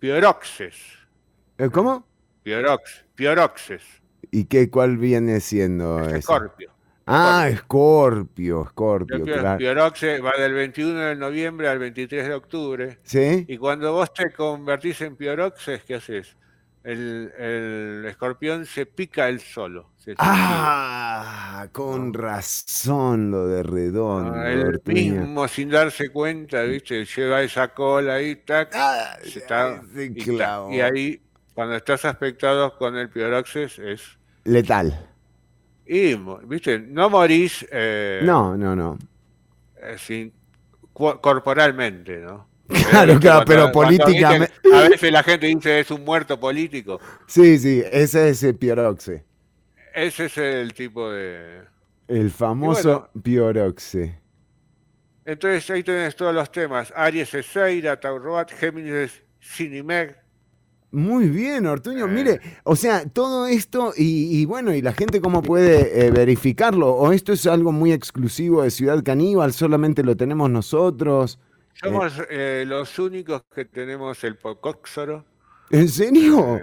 Speaker 4: Pioroxes.
Speaker 2: eh, ¿cómo?
Speaker 4: Piorox, Pioroxes.
Speaker 2: ¿Y qué cuál viene siendo?
Speaker 4: Escorpio.
Speaker 2: Ah, Escorpio, Escorpio,
Speaker 4: Pio-
Speaker 2: claro.
Speaker 4: Va del 21 de noviembre al 23 de octubre.
Speaker 2: ¿Sí?
Speaker 4: Y cuando vos te convertís en Pioroxes, ¿qué haces? El, el escorpión se pica él solo. se
Speaker 2: Ah, con razón lo de redondo.
Speaker 4: Ah, él mismo sin darse cuenta, ¿viste? Lleva esa cola ahí, tac, se está-
Speaker 2: se
Speaker 4: y,
Speaker 2: clavó.
Speaker 4: y ahí, cuando estás aspectado con el pioroxes, es...
Speaker 2: Letal.
Speaker 4: Y, ¿viste? No morís eh,
Speaker 2: No, no, no.
Speaker 4: eh, sin- corporalmente, ¿no? <laughs>
Speaker 2: Claro, claro, pero políticamente-
Speaker 4: A veces la gente dice es un muerto político.
Speaker 2: Sí, sí, ese es el Pioroxe.
Speaker 4: Ese es el tipo de...
Speaker 2: El famoso Pioroxe.
Speaker 4: Entonces ahí tenés todos los temas. Aries es Seira, Tauroat, Géminis es Sinimeg,
Speaker 2: Muy bien, Ortuño.
Speaker 4: Eh.
Speaker 2: Mire, o sea, todo esto y, y bueno, y la gente cómo puede eh, verificarlo. O esto es algo muy exclusivo de Ciudad Caníbal, solamente lo tenemos nosotros.
Speaker 4: Somos eh, los únicos que tenemos el Pocóxoro
Speaker 2: ¿En serio?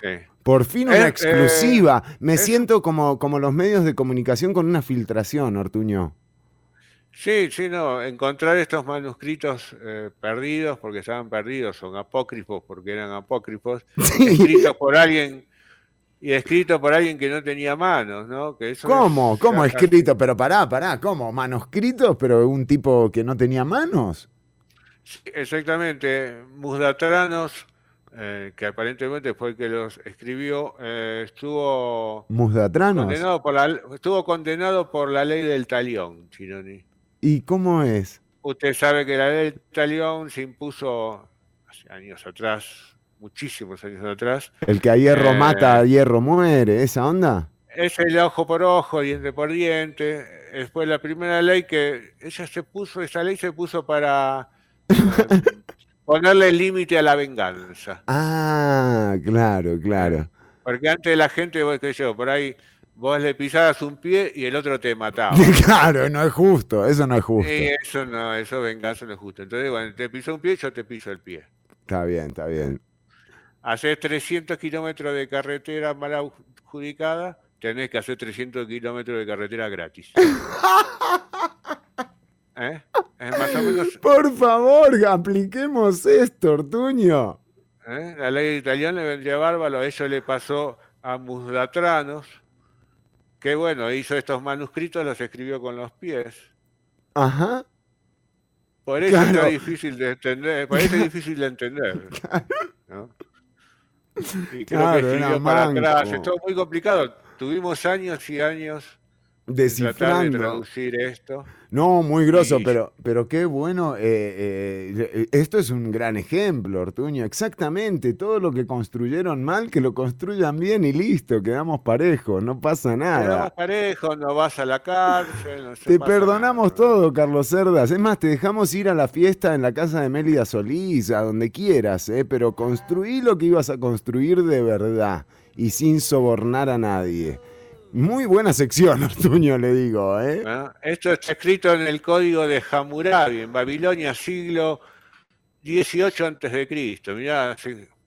Speaker 4: Sí.
Speaker 2: Por fin una exclusiva. Me siento como, como los medios de comunicación con una filtración, Ortuño.
Speaker 4: Sí, sí, no. Encontrar estos manuscritos eh, perdidos, porque estaban perdidos, son apócrifos, porque eran apócrifos, <laughs> escritos por alguien y escritos por alguien que no tenía manos, ¿no? Que eso
Speaker 2: ¿Cómo?
Speaker 4: es-
Speaker 2: ¿Cómo escrito? Pero pará, pará, ¿cómo? ¿Manuscritos, pero un tipo que no tenía manos?
Speaker 4: Sí, Exactamente. Musdatranos, eh, que aparentemente fue el que los escribió, eh, estuvo
Speaker 2: Musdatranos.
Speaker 4: condenado por la, estuvo condenado por la ley del talión, Chironi.
Speaker 2: ¿Y cómo es?
Speaker 4: Usted sabe que la ley del talión se impuso hace años atrás, muchísimos años atrás.
Speaker 2: El que a hierro
Speaker 4: Eh,
Speaker 2: mata, a hierro muere, ¿esa onda?
Speaker 4: Es el ojo por ojo, diente por diente. Fue la primera ley que ella se puso, esa ley se puso para eh, <laughs> ponerle límite a la venganza.
Speaker 2: Ah, claro, claro.
Speaker 4: Porque antes la gente, qué sé yo, por ahí vos le pisabas un pie y el otro te mataba. <laughs>
Speaker 2: claro, no es justo, eso no es justo.
Speaker 4: Y eso no, eso venganza no es justo. Entonces, bueno, te piso un pie, yo te piso el pie.
Speaker 2: Está bien, está bien.
Speaker 4: Haces 300 kilómetros de carretera mal adjudicada, tenés que hacer 300 kilómetros de carretera gratis. <laughs> ¿Eh? Es más o menos
Speaker 2: Por favor, apliquemos esto, Ortuño.
Speaker 4: ¿eh? la ley italiana le vendría bárbaro. Eso le pasó a Musdatranos, que bueno, hizo estos manuscritos, los escribió con los pies.
Speaker 2: Ajá.
Speaker 4: Por eso
Speaker 2: Claro.
Speaker 4: es difícil de entender, por eso es <laughs> difícil de entender. ¿no? Y creo
Speaker 2: Claro,
Speaker 4: que siguió para
Speaker 2: manco.
Speaker 4: atrás, es todo muy complicado. Tuvimos años y años de tratar de
Speaker 2: Descifrando.
Speaker 4: traducir esto.
Speaker 2: No, muy grosso,
Speaker 4: Y-
Speaker 2: pero, pero qué bueno. eh, eh, eh, esto es un gran ejemplo, Ortuño. Exactamente. Todo lo que construyeron mal, que lo construyan bien y listo. Quedamos parejos, no pasa nada.
Speaker 4: das parejo, no vas a la cárcel, no
Speaker 2: Te perdonamos todo, Carlos Cerdas. Es más, te dejamos ir a la fiesta en la casa de Mélida Solís, a donde quieras, ¿eh? pero construí lo que ibas a construir de verdad y sin sobornar a nadie. Muy buena sección, <laughs> Ortuño, le digo, ¿eh?
Speaker 4: ¿no? Esto está escrito en el código de Hammurabi, en Babilonia, siglo XVIII antes de Cristo. Mirá,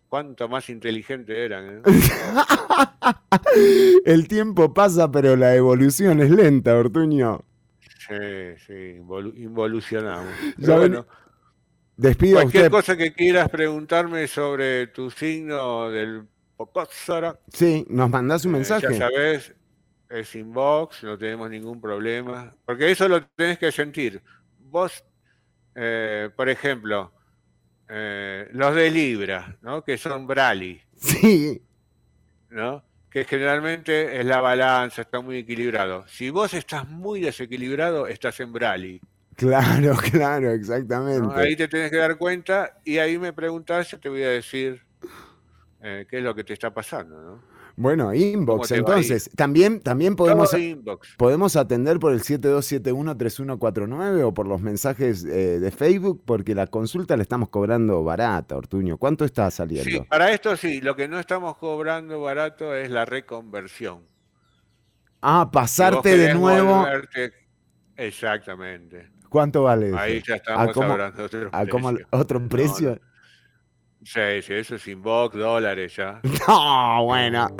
Speaker 4: cuánto más inteligente eran. ¿eh? <laughs>
Speaker 2: El tiempo pasa, pero la evolución es lenta, Ortuño.
Speaker 4: Sí, sí, involu- involucionamos.
Speaker 2: Ya
Speaker 4: bueno,
Speaker 2: Despida
Speaker 4: cualquier
Speaker 2: usted.
Speaker 4: cosa que quieras preguntarme sobre tu signo del Pocotsara,
Speaker 2: Sí, nos mandás un
Speaker 4: eh,
Speaker 2: mensaje.
Speaker 4: ya sabes, es inbox, no tenemos ningún problema. Porque eso lo tenés que sentir. Vos, eh, por ejemplo, eh, los de Libra, ¿no? que son Brali,
Speaker 2: Sí,
Speaker 4: ¿no? que generalmente es la balanza, está muy equilibrado. Si vos estás muy desequilibrado, estás en Brali.
Speaker 2: claro, <laughs> claro,
Speaker 4: ¿no?
Speaker 2: exactamente.
Speaker 4: Ahí te tenés que dar cuenta y ahí me preguntás, yo te voy a decir eh, qué es lo que te está pasando. ¿no?
Speaker 2: Bueno, inbox,
Speaker 4: a
Speaker 2: entonces. También, también podemos, podemos atender por el 7271-3149 o por los mensajes eh, de Facebook, porque la consulta la estamos cobrando barata, Ortuño. ¿Cuánto está saliendo?
Speaker 4: Sí, para esto sí, lo que no estamos cobrando barato es la reconversión.
Speaker 2: Ah,
Speaker 4: Si
Speaker 2: pasarte de nuevo.
Speaker 4: volverte- Exactamente.
Speaker 2: ¿Cuánto vale eso?
Speaker 4: Ahí ya
Speaker 2: ¿A
Speaker 4: estamos
Speaker 2: cómo-
Speaker 4: hablando de otro
Speaker 2: a cómo-
Speaker 4: precio.
Speaker 2: otro
Speaker 4: No,
Speaker 2: precio?
Speaker 4: no. Sí, sí, eso es inbox, dólares ya. <laughs>
Speaker 2: No, bueno. <laughs>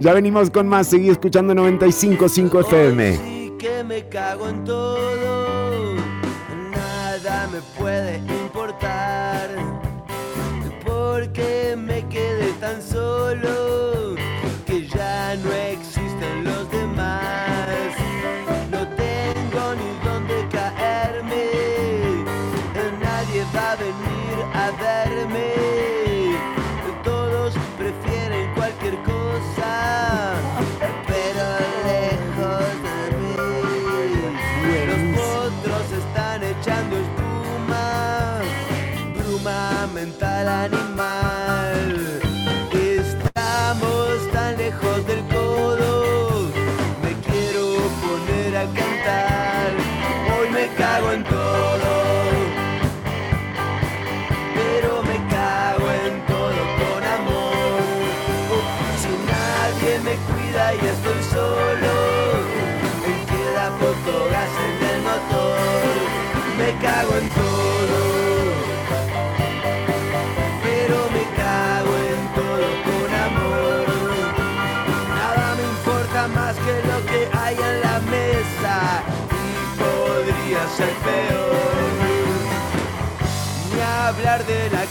Speaker 2: Ya venimos con más. Seguí escuchando 95.5 FM.
Speaker 14: Sí que me cago en todo, nada me puede importar, porque me quedé tan solo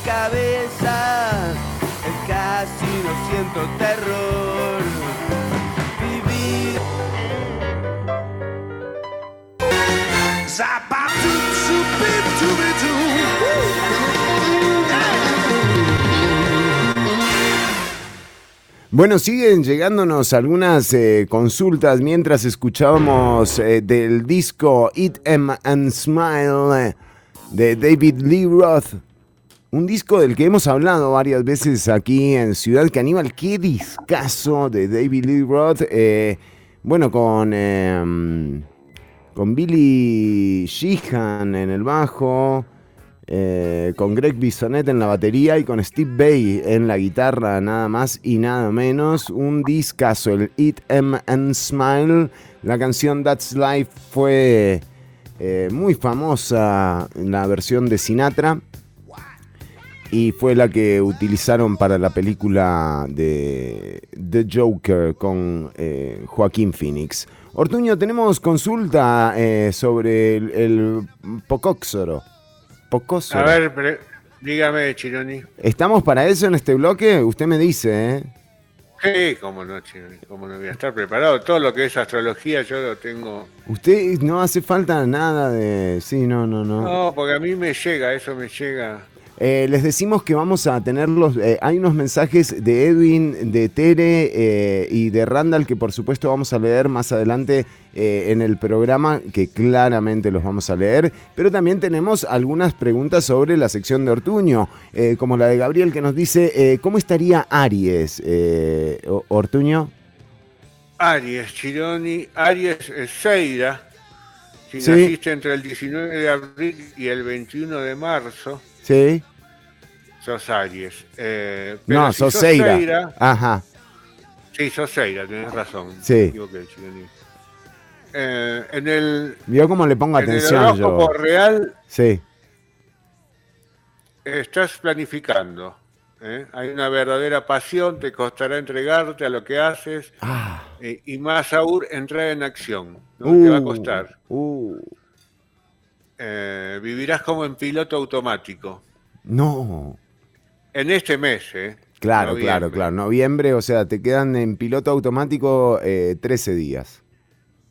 Speaker 15: cabeza. Casi no siento terror. Vivir.
Speaker 2: Bueno, siguen llegándonos algunas eh, consultas mientras escuchábamos eh, del disco Eat Em and Smile eh, de David Lee Roth. Un disco del que hemos hablado varias veces aquí en Ciudad Caníbal. Qué discazo de David Lee Roth. eh, bueno, con, em, con Billy Sheehan en el bajo. eh, con Greg Bisonet en la batería y con Steve Bay en la guitarra, nada más y nada menos. Un discazo, el Eat Em and Smile. La canción That's Life fue eh, muy famosa en la versión de Sinatra y fue la que utilizaron para la película de The Joker con eh, Joaquín Phoenix. Ortuño, tenemos consulta eh, sobre el, el Pocóxoro. Pocóxoro.
Speaker 4: A ver, dígame, Chironi.
Speaker 2: ¿Estamos para eso en este bloque? Usted me dice, ¿eh?
Speaker 4: Sí, cómo no, Chironi, cómo no voy a estar preparado. Todo lo que es astrología yo lo tengo.
Speaker 2: Usted no hace falta nada de... Sí, no, no, no.
Speaker 4: No, porque a mí me llega, eso me llega.
Speaker 2: Eh, les decimos que vamos a tenerlos. eh, hay unos mensajes de Edwin, de Tere eh, y de Randall que por supuesto vamos a leer más adelante eh, en el programa, que claramente los vamos a leer. Pero también tenemos algunas preguntas sobre la sección de Ortuño, eh, como la de Gabriel que nos dice, eh, ¿cómo estaría Aries, eh, Ortuño?
Speaker 4: Aries, Chironi, Aries es Seira. Si
Speaker 2: Sí.
Speaker 4: naciste entre el 19 de abril y el 21 de marzo,
Speaker 2: ¿Sí?
Speaker 4: sos Aries. Eh, pero
Speaker 2: No,
Speaker 4: si
Speaker 2: sos
Speaker 4: sos
Speaker 2: Seira.
Speaker 4: Seira-
Speaker 2: Ajá.
Speaker 4: Sí, sos Seira, tenés razón.
Speaker 2: Sí.
Speaker 4: Eh, en el,
Speaker 2: Vio cómo le pongo
Speaker 4: en el
Speaker 2: atención yo.
Speaker 4: horóscopo real
Speaker 2: Sí.
Speaker 4: estás planificando. ¿eh? Hay una verdadera pasión, te costará entregarte a lo que haces eh, y más aún entrar en acción. ¿no? te va a
Speaker 2: Uh,
Speaker 4: costar.
Speaker 2: uh,
Speaker 4: Eh, vivirás como en piloto automático.
Speaker 2: no.
Speaker 4: En este mes, ¿eh?
Speaker 2: Claro,
Speaker 4: Noviembre.
Speaker 2: claro, claro. Noviembre, o sea, te quedan en piloto automático eh, 13 días.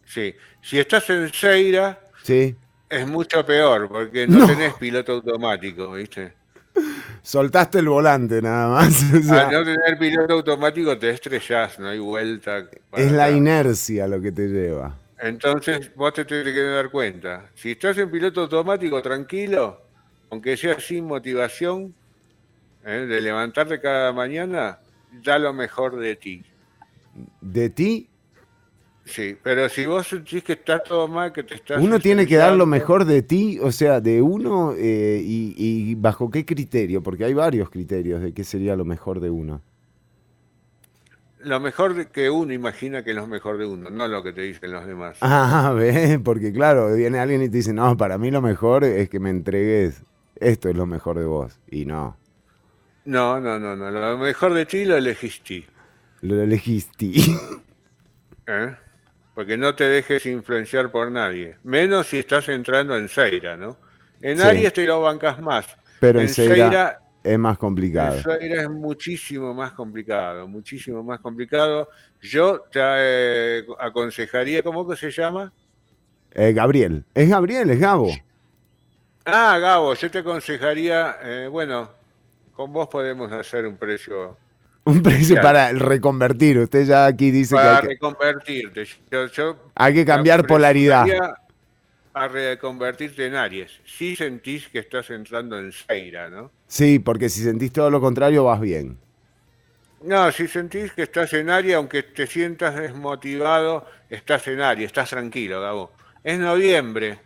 Speaker 4: Sí. Si estás en Seira,
Speaker 2: ¿Sí?
Speaker 4: es mucho peor, porque no,
Speaker 2: No.
Speaker 4: tenés piloto automático, ¿viste? <laughs>
Speaker 2: Soltaste el volante nada más. <laughs> o sea,
Speaker 4: Al no tener piloto automático te estrellás, no hay vuelta.
Speaker 2: es la inercia lo que te lleva.
Speaker 4: Entonces vos te tenés que dar cuenta. Si estás en piloto automático tranquilo, aunque sea sin motivación, ¿eh? de levantarte cada mañana, da lo mejor de ti.
Speaker 2: De ti,
Speaker 4: Sí, pero si vos sentís que está todo mal, que te estás...
Speaker 2: uno tiene que dar lo mejor de ti, o sea, de uno eh, y, y bajo qué criterio, porque hay varios criterios de qué sería lo mejor de uno.
Speaker 4: Lo mejor que uno imagina que es lo mejor de uno, no lo que te dicen los demás.
Speaker 2: Ah, <laughs> ¿ves? Porque claro, viene alguien y te dice, no, para mí lo mejor es que me entregues, esto es lo mejor de vos. Y no,
Speaker 4: No, no, no, no. Lo mejor de ti lo elegiste.
Speaker 2: lo elegiste. <laughs>
Speaker 4: ¿eh? Porque no te dejes influenciar por nadie. Menos si estás entrando en Seira, ¿no? En
Speaker 2: Sí.
Speaker 4: Aries te lo bancas más.
Speaker 2: Pero en
Speaker 4: Seira,
Speaker 2: Seira es más complicado.
Speaker 4: en Seira es muchísimo más complicado, muchísimo más complicado. Yo te eh, aconsejaría, ¿cómo que se llama?
Speaker 2: Eh, Gabriel, es Gabriel, es Gabo.
Speaker 4: Ah, Gabo, yo te aconsejaría, eh, bueno, con vos podemos hacer un precio
Speaker 2: Un precio para reconvertir. Usted ya aquí dice que
Speaker 4: para
Speaker 2: que,
Speaker 4: reconvertirte. Yo, yo
Speaker 2: hay que cambiar polaridad.
Speaker 4: A reconvertirte en Aries. Si sentís que estás entrando en Seira, ¿no?
Speaker 2: Sí, porque si sentís todo lo contrario, vas bien.
Speaker 4: No, si sentís que estás en Aries, aunque te sientas desmotivado, estás en Aries, estás tranquilo, Gabo. Es noviembre,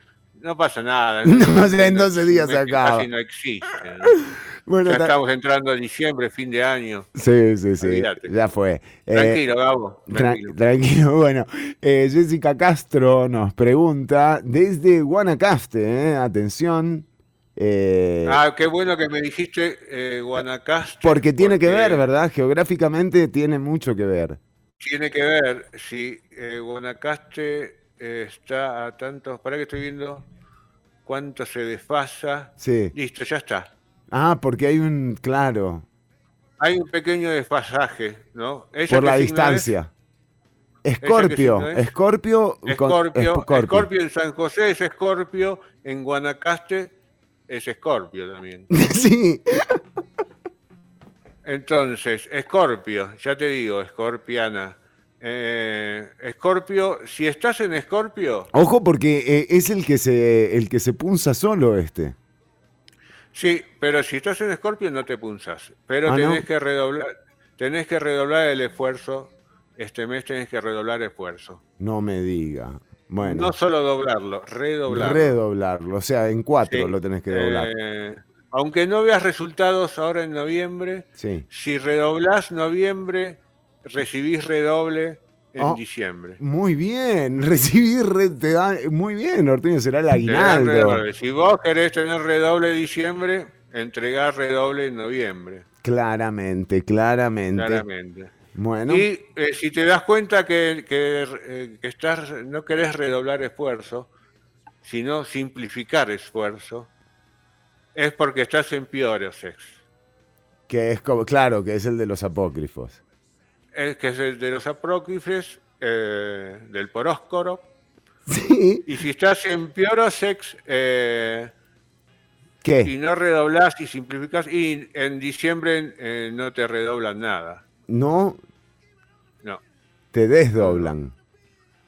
Speaker 4: no pasa nada. <laughs>
Speaker 2: No, o sea, en 12 días se acaba.
Speaker 4: Casi no existe. ¿no? <laughs>
Speaker 2: Bueno,
Speaker 4: ya
Speaker 2: ta-
Speaker 4: estamos entrando a diciembre, fin de año.
Speaker 2: Sí, sí, sí.
Speaker 4: Olvídate.
Speaker 2: Ya fue. Eh,
Speaker 4: Tranquilo, Gabo.
Speaker 2: Tra-
Speaker 4: Tranquilo.
Speaker 2: tranquilo, <laughs> bueno. eh, Jessica Castro nos pregunta desde Guanacaste, eh, atención.
Speaker 4: Ah, qué bueno que me dijiste Guanacaste.
Speaker 2: porque tiene que ver, ¿verdad? Geográficamente tiene mucho que ver.
Speaker 4: Tiene que ver si eh, Guanacaste eh, está a tantos. Para que estoy viendo cuánto se desfasa.
Speaker 2: Sí.
Speaker 4: Listo, ya está.
Speaker 2: Ah, porque hay un, claro,
Speaker 4: Hay un pequeño desfasaje, ¿no? ¿Esa
Speaker 2: por la distancia. Escorpio. Escorpio.
Speaker 4: Escorpio en San José es Escorpio, en Guanacaste es Escorpio también. <laughs>
Speaker 2: sí,
Speaker 4: Entonces, Escorpio, ya te digo, Escorpiana. Eh, Escorpio, si estás en Escorpio,
Speaker 2: ojo porque eh, es el que se, el que se punza solo este.
Speaker 4: sí, pero si estás en Escorpio no te punzas. Pero
Speaker 2: Ah,
Speaker 4: tenés
Speaker 2: ¿no?
Speaker 4: que redoblar, tenés que redoblar el esfuerzo. Este mes tenés que redoblar esfuerzo.
Speaker 2: No me diga. Bueno,
Speaker 4: No solo doblarlo, redoblarlo.
Speaker 2: redoblarlo, o sea, en cuatro
Speaker 4: Sí,
Speaker 2: lo tenés que doblar.
Speaker 4: eh, aunque no veas resultados ahora en noviembre,
Speaker 2: Sí.
Speaker 4: si redoblás noviembre, recibís redoble en
Speaker 2: Oh,
Speaker 4: diciembre.
Speaker 2: Muy bien, <laughs> recibir re- te da muy bien, Ortuño, será el aguinaldo.
Speaker 4: redoble. Si vos querés tener redoble en diciembre, entregás redoble en noviembre.
Speaker 2: Claramente, claramente.
Speaker 4: Claramente.
Speaker 2: Bueno,
Speaker 4: Y eh, si te das cuenta que, que, eh, que estás, no querés redoblar esfuerzo, sino simplificar esfuerzo, es porque estás en Piorosex.
Speaker 2: que es como, claro, que es el de los apócrifos.
Speaker 4: Es que es el de los apócrifes, eh, del poróscoro.
Speaker 2: Sí.
Speaker 4: Y si estás en Piorosex eh,
Speaker 2: ¿Qué?
Speaker 4: y no redoblás y simplificás, y en diciembre eh, no te redoblan nada.
Speaker 2: No
Speaker 4: No.
Speaker 2: te desdoblan.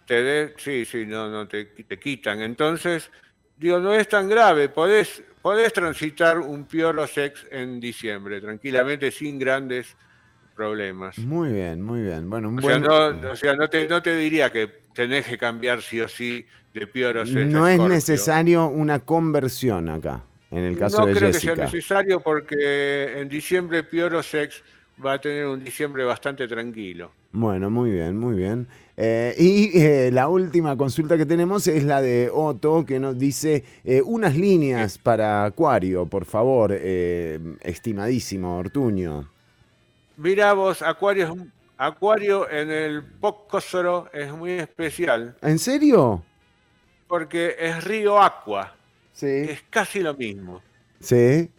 Speaker 4: Te de- sí, sí, no, no te, te quitan. Entonces, digo, no es tan grave. Podés, podés transitar un Piorosex en diciembre, tranquilamente, sin grandes problemas.
Speaker 2: Muy bien, muy bien. Bueno, un
Speaker 4: O sea, no, o sea, no te, no te diría que tenés que cambiar sí o sí de Piorosex a
Speaker 2: No es necesario una conversión acá, en el caso
Speaker 4: no
Speaker 2: de
Speaker 4: creo que sea
Speaker 2: Jessica.
Speaker 4: necesario porque en diciembre Piorosex va a tener un diciembre bastante tranquilo.
Speaker 2: Bueno, muy bien, muy bien. Eh, y eh, la última consulta que tenemos es la de Otto, que nos dice eh, unas líneas para Acuario, por favor, eh, estimadísimo Ortuño.
Speaker 4: Mira vos, Acuario, Acuario en el Pócosoro es muy especial
Speaker 2: ¿En serio?
Speaker 4: porque es río Aqua,
Speaker 2: Sí.
Speaker 4: es casi lo mismo.
Speaker 2: Sí.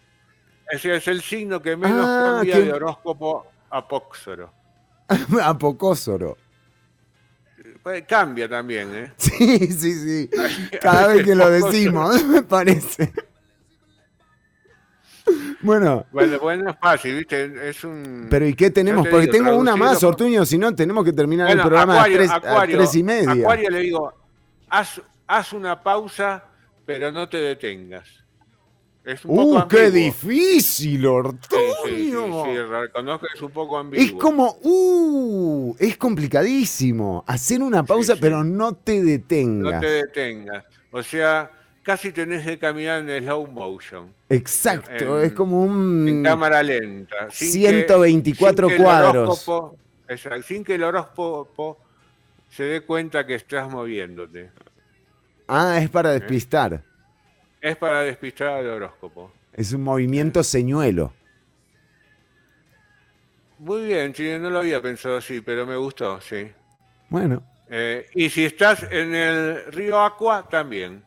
Speaker 4: Ese es el signo que menos
Speaker 2: Ah,
Speaker 4: cambia de horóscopo a Póxoro.
Speaker 2: Apocósoro. <laughs>
Speaker 4: Pues cambia también, ¿eh?
Speaker 2: Sí, sí, sí. <laughs> Cada vez que lo decimos, <laughs> me parece. Bueno,
Speaker 4: Bueno, bueno, es fácil, ¿viste? Es un...
Speaker 2: pero ¿y qué tenemos?
Speaker 4: Te
Speaker 2: Porque
Speaker 4: digo,
Speaker 2: tengo una más, Ortuño, si no tenemos que terminar
Speaker 4: Bueno,
Speaker 2: el programa
Speaker 4: Acuario,
Speaker 2: a, tres, a
Speaker 4: Acuario,
Speaker 2: tres y media.
Speaker 4: Acuario le digo, haz, haz una pausa, pero no te detengas. Es un
Speaker 2: ¡Uh,
Speaker 4: poco
Speaker 2: qué difícil, Ortuño!
Speaker 4: sí, sí, sí, reconozco que es un poco ambiguo.
Speaker 2: Es como, ¡uh! Es complicadísimo. Hacer una pausa, pero no te
Speaker 4: No
Speaker 2: detengas.
Speaker 4: te detengas. O sea, casi tenés que caminar en slow motion,
Speaker 2: Exacto,
Speaker 4: en-
Speaker 2: es como un...
Speaker 4: en cámara lenta. sin que-
Speaker 2: 124
Speaker 4: sin que
Speaker 2: cuadros.
Speaker 4: exacto, sin que el horóscopo se dé cuenta que estás moviéndote.
Speaker 2: Ah, es
Speaker 4: ¿Eh?
Speaker 2: para despistar.
Speaker 4: Es para despistar al horóscopo.
Speaker 2: Es un movimiento señuelo.
Speaker 4: Muy bien, sí, no lo había pensado así, pero me gustó, sí.
Speaker 2: Bueno.
Speaker 4: Eh, y si estás en el río Aqua, también.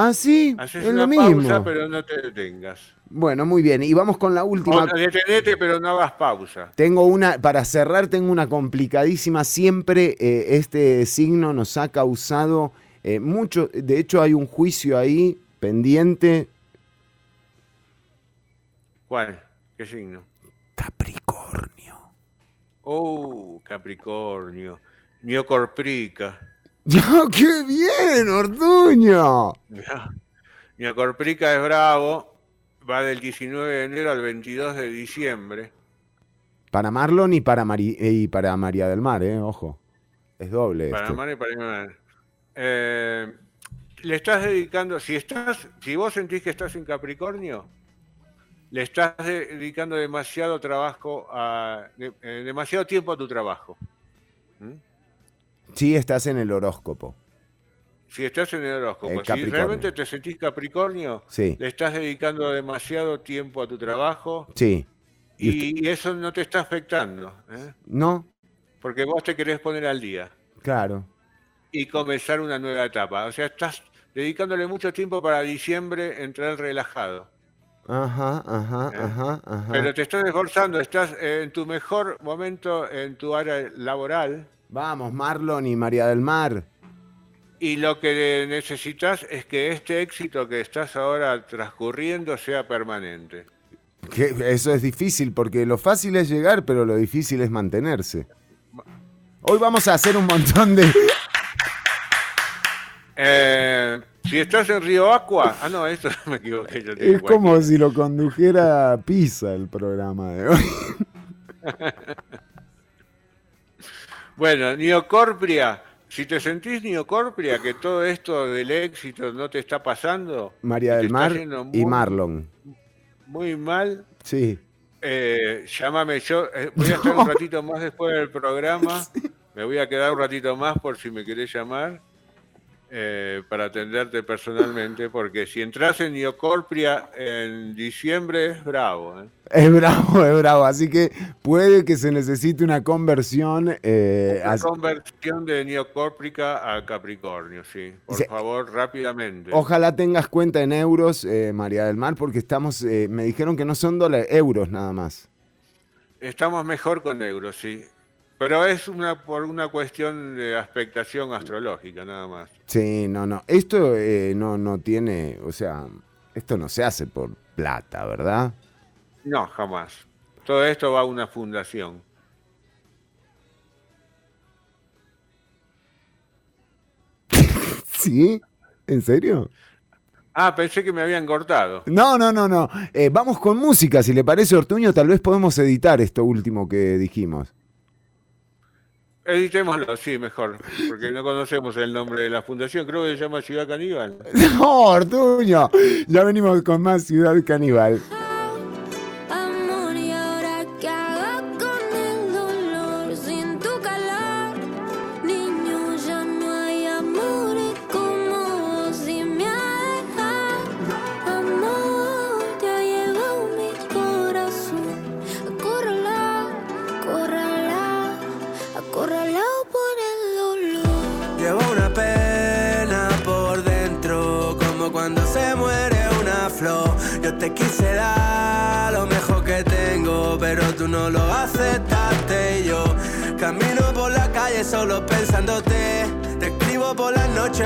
Speaker 2: Ah, sí,
Speaker 4: Haces
Speaker 2: es
Speaker 4: una
Speaker 2: lo mismo.
Speaker 4: pausa, pero no te detengas.
Speaker 2: Bueno, muy bien. Y vamos con la última.
Speaker 4: O detenete, pero no hagas pausa.
Speaker 2: Tengo una, para cerrar, tengo una complicadísima. Siempre eh, este signo nos ha causado eh, mucho. De hecho, hay un juicio ahí pendiente.
Speaker 4: ¿Cuál? ¿Qué signo? Capricornio. Oh, Capricornio. Miocorprica. <laughs>
Speaker 2: ¡Qué bien, Ortuño!
Speaker 4: Miocorprica es bravo. Va del 19 de enero al 22 de diciembre.
Speaker 2: Para Marlon y para, Mari- eh, y para María del Mar, ¿eh? Ojo. Es doble.
Speaker 4: Para
Speaker 2: este.
Speaker 4: amar y para amar. Eh, le estás dedicando, si estás, si vos sentís que estás en Capricornio, le estás de- dedicando demasiado trabajo a, de- eh, demasiado tiempo a tu trabajo.
Speaker 2: Sí, estás en el horóscopo.
Speaker 4: Si estás en el horóscopo,
Speaker 2: Eh,
Speaker 4: si realmente te sentís Capricornio,
Speaker 2: Sí.
Speaker 4: le estás dedicando demasiado tiempo a tu trabajo
Speaker 2: Sí.
Speaker 4: y, y eso no te está afectando, ¿eh?
Speaker 2: ¿No?
Speaker 4: porque vos te querés poner al día.
Speaker 2: Claro.
Speaker 4: y comenzar una nueva etapa. O sea, estás dedicándole mucho tiempo para diciembre entrar relajado.
Speaker 2: Ajá, ajá, ajá, ajá.
Speaker 4: Pero te estás esforzando, estás en tu mejor momento en tu área laboral
Speaker 2: Vamos, Marlon y María del Mar.
Speaker 4: y lo que necesitas es que este éxito que estás ahora transcurriendo sea permanente.
Speaker 2: Que eso es difícil porque lo fácil es llegar, pero lo difícil es mantenerse. Hoy vamos a hacer un montón de... <laughs>
Speaker 4: Eh, si estás en Río Aqua, ah no, esto <laughs> me equivoqué. yo
Speaker 2: Es como si lo condujera Pisa el programa de hoy. <laughs>
Speaker 4: Bueno, Neocorpria, si te sentís Neocorpria, que todo esto del éxito no te está pasando,
Speaker 2: María del Mar y Marlon.
Speaker 4: muy mal,
Speaker 2: Sí.
Speaker 4: eh, llámame yo. eh, voy a estar un <laughs> ratito más después del programa. <laughs> Me voy a quedar un ratito más por si me querés llamar eh, para atenderte personalmente, porque si entras en Neocorpria en diciembre es bravo. ¿eh?
Speaker 2: Es bravo, <laughs> es bravo. Así que puede que se necesite una conversión. eh,
Speaker 4: Una conversión de Neocórprica a Capricornio, sí. Por
Speaker 2: Sí.
Speaker 4: favor, rápidamente.
Speaker 2: Ojalá tengas cuenta en euros, eh, María del Mar, porque estamos. eh, me dijeron que no son dólares, euros nada más.
Speaker 4: Estamos mejor con euros, sí. Pero es una por una cuestión de expectación astrológica, nada más.
Speaker 2: Sí, no, no. Esto eh, no, no tiene. O sea, esto no se hace por plata, ¿verdad?
Speaker 4: No, jamás. Todo esto va a una fundación. <laughs>
Speaker 2: ¿Sí? ¿En serio?
Speaker 4: Ah, pensé que me habían cortado.
Speaker 2: No, no, no, no. Eh, vamos con música, si le parece, Ortuño, tal vez podemos editar esto último que dijimos.
Speaker 4: Editémoslo, sí, mejor. Porque no conocemos el nombre de la fundación. Creo que se llama Ciudad Caníbal. <laughs>
Speaker 2: No, Ortuño. Ya venimos con más Ciudad Caníbal.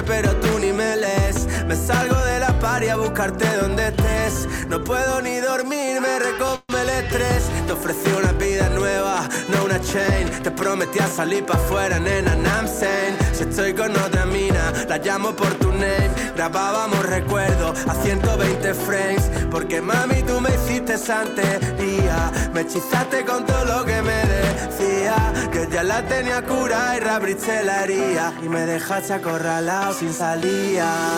Speaker 15: Pero tú ni me lees. Me salgo de la party a buscarte donde estés. No puedo ni dormir, me recome el estrés. Te ofrecí una vida nueva, no una chain. Te prometí a salir pa' afuera, nena, I'm saying. Si estoy con otra mina, la llamo por tu name. Grabábamos recuerdos a 120 frames. Porque mami, tú me hiciste santería. Me hechizaste con todo lo que me decía. Que ya la tenía cura y reabriste la herida. Y me dejaste acorralado sin salida.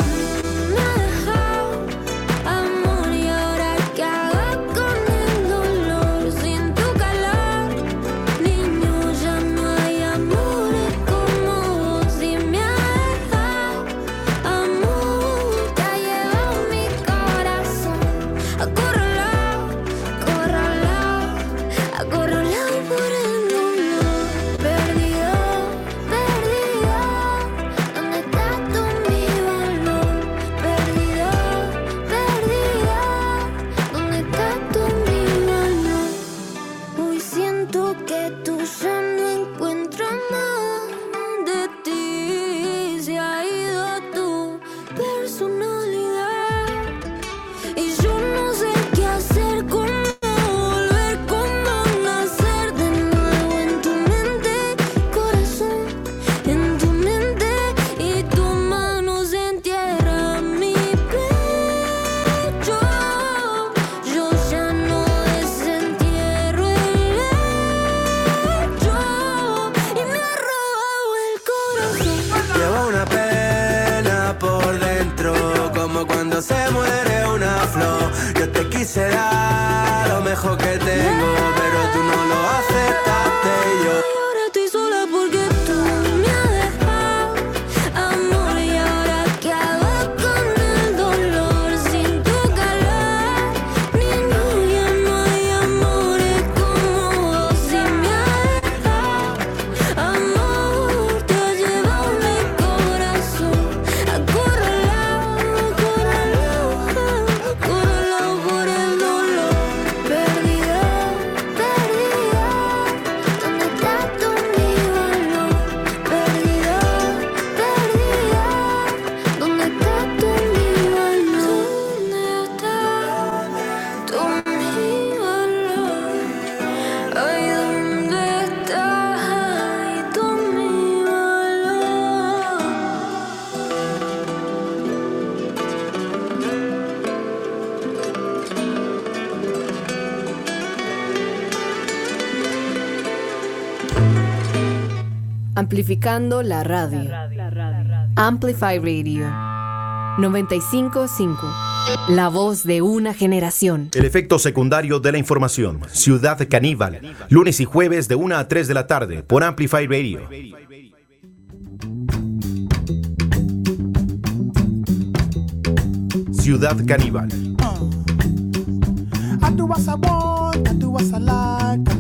Speaker 16: Amplificando la radio. Amplify Radio. 955. La voz de una generación.
Speaker 1: El efecto secundario de la información. Ciudad Caníbal. Lunes y jueves de 1 a 3 de la tarde por Amplify Radio. Ciudad Caníbal.
Speaker 17: I do what I want, I do what I like,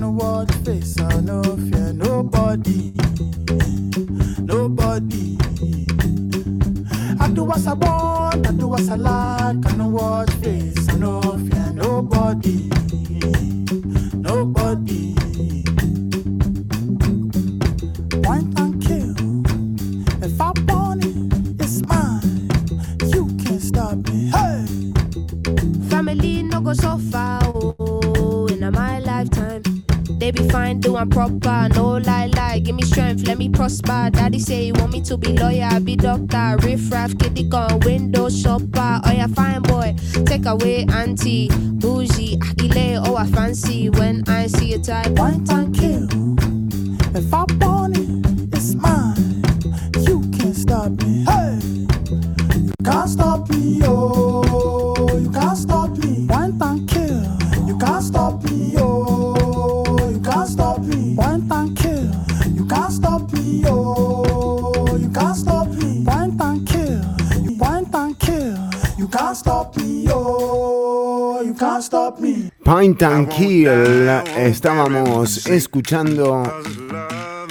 Speaker 18: start riff
Speaker 17: Point and Kill.
Speaker 2: Estábamos escuchando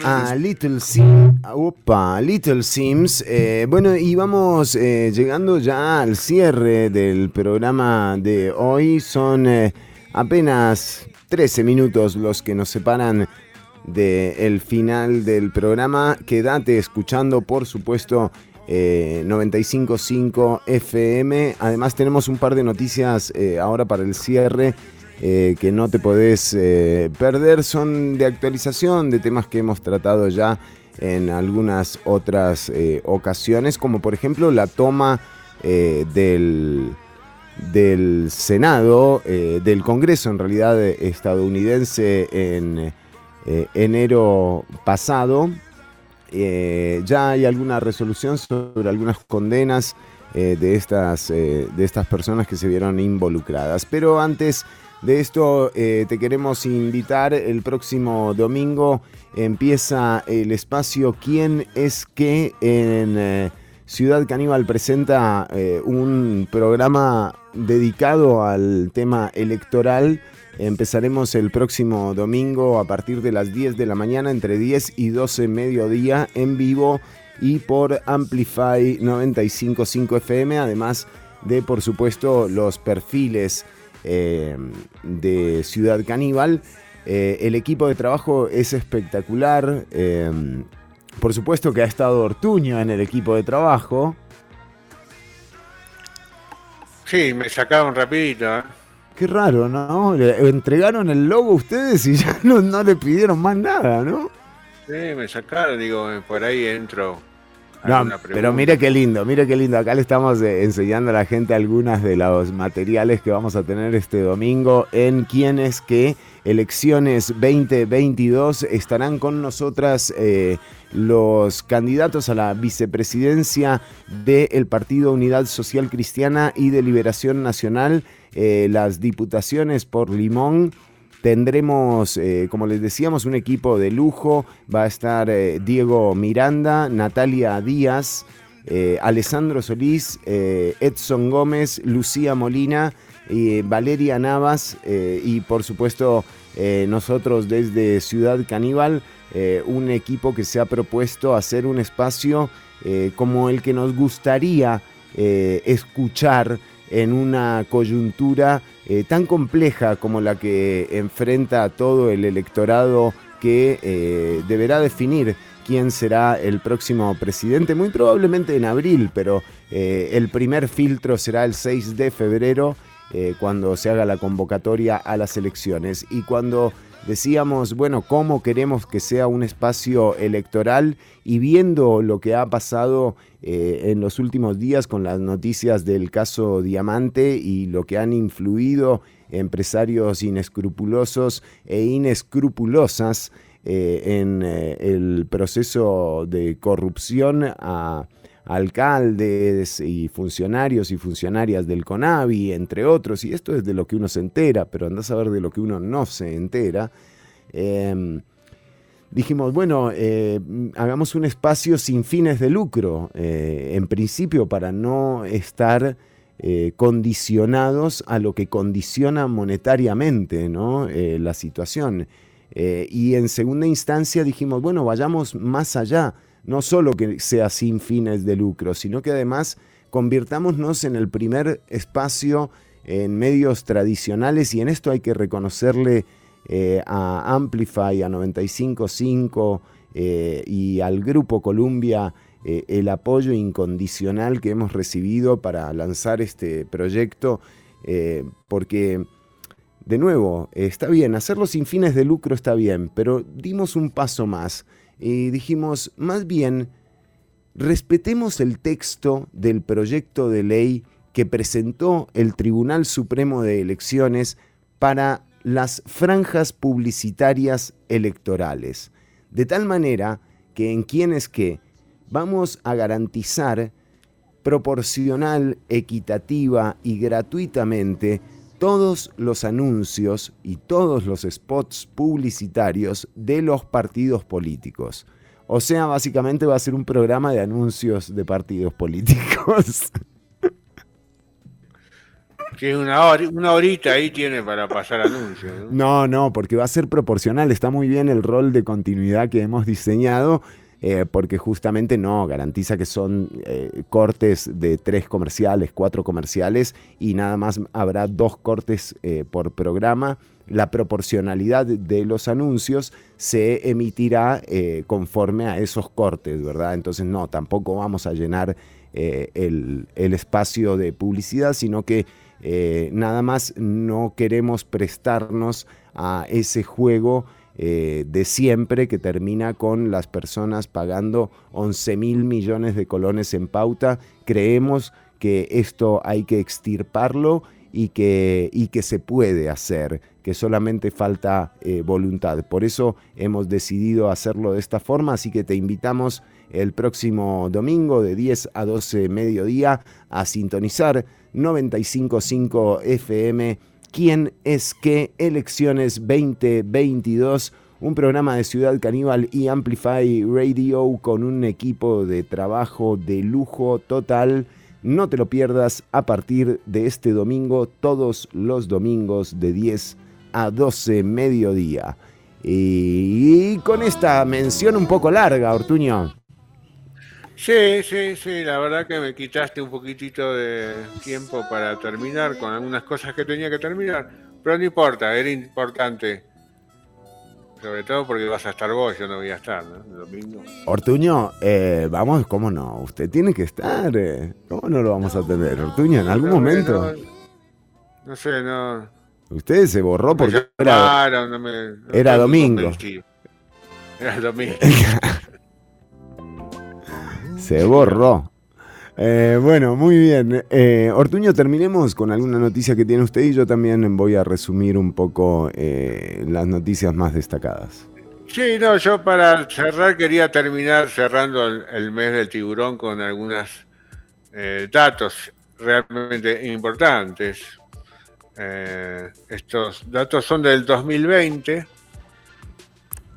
Speaker 2: a Little Sims. Opa, Little Sims. Eh, bueno, y vamos eh, llegando ya al cierre del programa de hoy. Son eh, apenas 13 minutos los que nos separan del final del programa. Quédate escuchando, por supuesto. eh, 95.5 FM. Además tenemos un par de noticias eh, ahora para el cierre eh, que no te podés eh, perder. Son de actualización de temas que hemos tratado ya en algunas otras eh, ocasiones, como por ejemplo la toma del, del Senado, del Congreso en realidad estadounidense en enero pasado. Ya hay alguna resolución sobre algunas condenas de, estas, de estas personas que se vieron involucradas. Pero antes de esto eh, te queremos invitar el próximo domingo. Empieza el espacio ¿Quién es qué? en eh, Ciudad Caníbal presenta eh, un programa dedicado al tema electoral. Empezaremos el próximo domingo a partir de las 10 de la mañana, entre 10 y 12 mediodía, en vivo y por Amplify 955 FM, además de, por supuesto, los perfiles eh, de Ciudad Caníbal. Eh, el equipo de trabajo es espectacular. eh, por supuesto que ha estado Ortuño en el equipo de trabajo.
Speaker 4: Sí, me sacaron rapidito. ¿eh?
Speaker 2: Qué raro, ¿no? Le entregaron el logo a ustedes y ya <laughs> no, no le pidieron más nada, ¿no?
Speaker 4: Sí, me sacaron, digo, por ahí entro.
Speaker 2: No, pero mire qué lindo, mire qué lindo. Acá le estamos eh, enseñando a la gente algunas de los materiales que vamos a tener este domingo en quienes que elecciones 2022 estarán con nosotras eh, los candidatos a la vicepresidencia del Partido Unidad Social Cristiana y de Liberación Nacional, eh, las diputaciones por Limón. Tendremos, eh, como les decíamos, un equipo de lujo. Va a estar eh, Diego Miranda, Natalia Díaz, eh, Alessandro Solís, eh, Edson Gómez, Lucía Molina, Valeria Navas y por supuesto nosotros desde Ciudad Caníbal, un equipo que se ha propuesto hacer un espacio como el que nos gustaría escuchar en una coyuntura eh, tan compleja como la que enfrenta todo el electorado que eh, deberá definir quién será el próximo presidente, muy probablemente en abril, pero eh, el primer filtro será el 6 de febrero, cuando se haga la convocatoria a las elecciones. Y cuando decíamos, bueno, cómo queremos que sea un espacio electoral y viendo lo que ha pasado eh, en los últimos días con las noticias del caso Diamante y lo que han influido empresarios inescrupulosos e inescrupulosas eh, en eh, el proceso de corrupción a alcaldes y funcionarios y funcionarias del CONAVI, entre otros, y esto es de lo que uno se entera, pero andás a ver de lo que uno no se entera. Em, dijimos, bueno, eh, hagamos un espacio sin fines de lucro, eh, en principio para no estar eh, condicionados a lo que condiciona monetariamente ¿no? la situación. y en segunda instancia dijimos, bueno, vayamos más allá no solo que sea sin fines de lucro, sino que además convirtámonos en el primer espacio en medios tradicionales y en esto hay que reconocerle eh, a Amplify, a 955 eh, y al Grupo Columbia eh, el apoyo incondicional que hemos recibido para lanzar este proyecto, porque de nuevo, está bien, hacerlo sin fines de lucro está bien, pero dimos un paso más y dijimos, más bien, respetemos el texto del proyecto de ley que presentó el Tribunal Supremo de Elecciones para las franjas publicitarias electorales, de tal manera que en quienes que vamos a garantizar proporcional, equitativa y gratuitamente todos los anuncios y todos los spots publicitarios de los partidos políticos. O sea, básicamente va a ser un programa de anuncios de partidos políticos. <laughs>
Speaker 4: Que una, una horita ahí tiene para pasar anuncios.
Speaker 2: ¿no? no, no, porque va a ser proporcional. Está muy bien el rol de continuidad que hemos diseñado eh, porque justamente no, garantiza que son eh, cortes de tres comerciales, cuatro comerciales y nada más habrá dos cortes eh, por programa. La proporcionalidad de los anuncios se emitirá conforme a esos cortes, ¿verdad? Entonces no, tampoco vamos a llenar el, el, espacio de publicidad, sino que nada más no queremos prestarnos a ese juego eh, de siempre que termina con las personas pagando 11 mil millones de colones en pauta. Creemos que esto hay que extirparlo y que, y que se puede hacer, que solamente falta eh, voluntad. Por eso hemos decidido hacerlo de esta forma, así que te invitamos el próximo domingo de 10 a 12 mediodía a sintonizar 955 FM ¿Quién es qué? Elecciones 2022. Un programa de Ciudad Caníbal y Amplify Radio con un equipo de trabajo de lujo total. No te lo pierdas a partir de este domingo, todos los domingos de 10 a 12 mediodía. Y con esta mención un poco larga, Ortuño.
Speaker 4: Sí, sí, sí, la verdad que me quitaste un poquitito de tiempo para terminar con algunas cosas que tenía que terminar, pero no importa, era importante. Sobre todo porque vas a estar vos, yo no voy a estar, ¿no? El domingo.
Speaker 2: Ortuño, eh, vamos, ¿cómo no? Usted tiene que estar. eh. ¿Cómo no lo vamos a tener, Ortuño? En algún
Speaker 4: No,
Speaker 2: momento.
Speaker 4: No, no sé, no.
Speaker 2: Usted se borró porque era,
Speaker 4: llamaron, no me-
Speaker 2: era domingo.
Speaker 4: Era <laughs> domingo.
Speaker 2: Se borró. Eh, bueno, muy bien. Eh, Ortuño, terminemos con alguna noticia que tiene usted y yo también voy a resumir un poco eh, las noticias más destacadas.
Speaker 4: Sí, no, yo para cerrar quería terminar cerrando el, el mes del tiburón con algunos datos realmente importantes. Estos datos son del 2020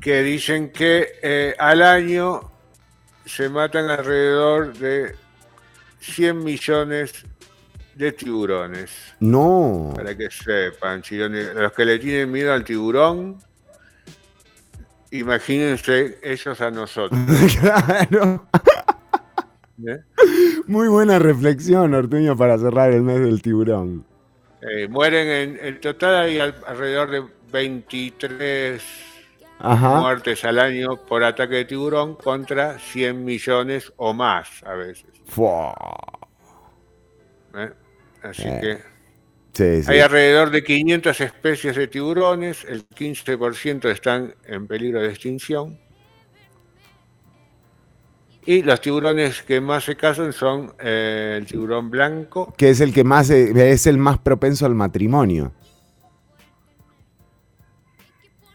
Speaker 4: que dicen que al año se matan alrededor de 100 millones de tiburones.
Speaker 2: No.
Speaker 4: Para que sepan, si lo- los que le tienen miedo al tiburón, imagínense ellos a nosotros. <laughs>
Speaker 2: claro.
Speaker 4: ¿eh?
Speaker 2: Muy buena reflexión, Ortuño, para cerrar el mes del tiburón.
Speaker 4: Eh, mueren en, en total hay al- alrededor de 23
Speaker 2: Ajá.
Speaker 4: muertes al año por ataque de tiburón contra 100 millones o más a veces.
Speaker 2: Fua.
Speaker 4: ¿eh? Así
Speaker 2: Eh,
Speaker 4: que
Speaker 2: Sí, sí.
Speaker 4: hay alrededor de 500 especies de tiburones, el 15% están en peligro de extinción. Y los tiburones que más se casan son eh, el tiburón blanco,
Speaker 2: Que es el que más es el más propenso al matrimonio.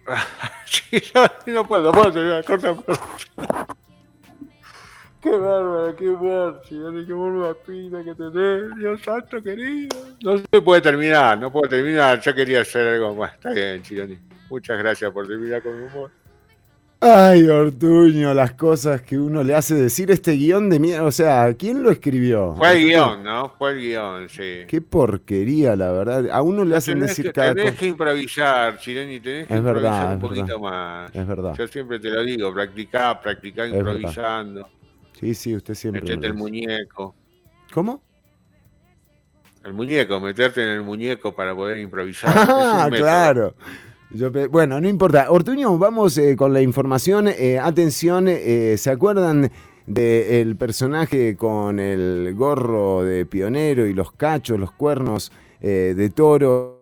Speaker 2: <laughs>
Speaker 4: Sí, no, puedo, no puedo terminar, corta, corta. Qué bárbaro, qué bárbaro, señores, qué buena pina que tenés, Dios santo querido. No se puede terminar, no puedo terminar, yo quería hacer algo más. Está bien, Chironi. Muchas gracias por terminar con humor.
Speaker 2: Ay, Ortuño, las cosas que uno le hace decir este guion de mierda. O sea, ¿quién lo escribió?
Speaker 4: Fue el guion, ¿no? Fue el guion, sí.
Speaker 2: Qué porquería, la verdad. A uno le hacen
Speaker 4: Tenés
Speaker 2: decir
Speaker 4: que,
Speaker 2: cada
Speaker 4: tenés
Speaker 2: cosa.
Speaker 4: que improvisar, Chironi, tenés que
Speaker 2: Es
Speaker 4: improvisar
Speaker 2: verdad,
Speaker 4: un
Speaker 2: es
Speaker 4: poquito
Speaker 2: verdad.
Speaker 4: más.
Speaker 2: Es verdad.
Speaker 4: Yo siempre te lo digo, practicá, practicá
Speaker 2: Es verdad.
Speaker 4: improvisando.
Speaker 2: Sí, sí, usted siempre.
Speaker 4: Metete
Speaker 2: me
Speaker 4: el muñeco.
Speaker 2: ¿Cómo?
Speaker 4: El muñeco, meterte en el muñeco para poder improvisar. <laughs>
Speaker 2: Ah,
Speaker 4: método.
Speaker 2: Bueno, no importa. Ortuño, vamos eh, con la información. Eh, atención, eh, ¿se acuerdan del personaje con el gorro de pionero y los cachos, los cuernos eh, de toro?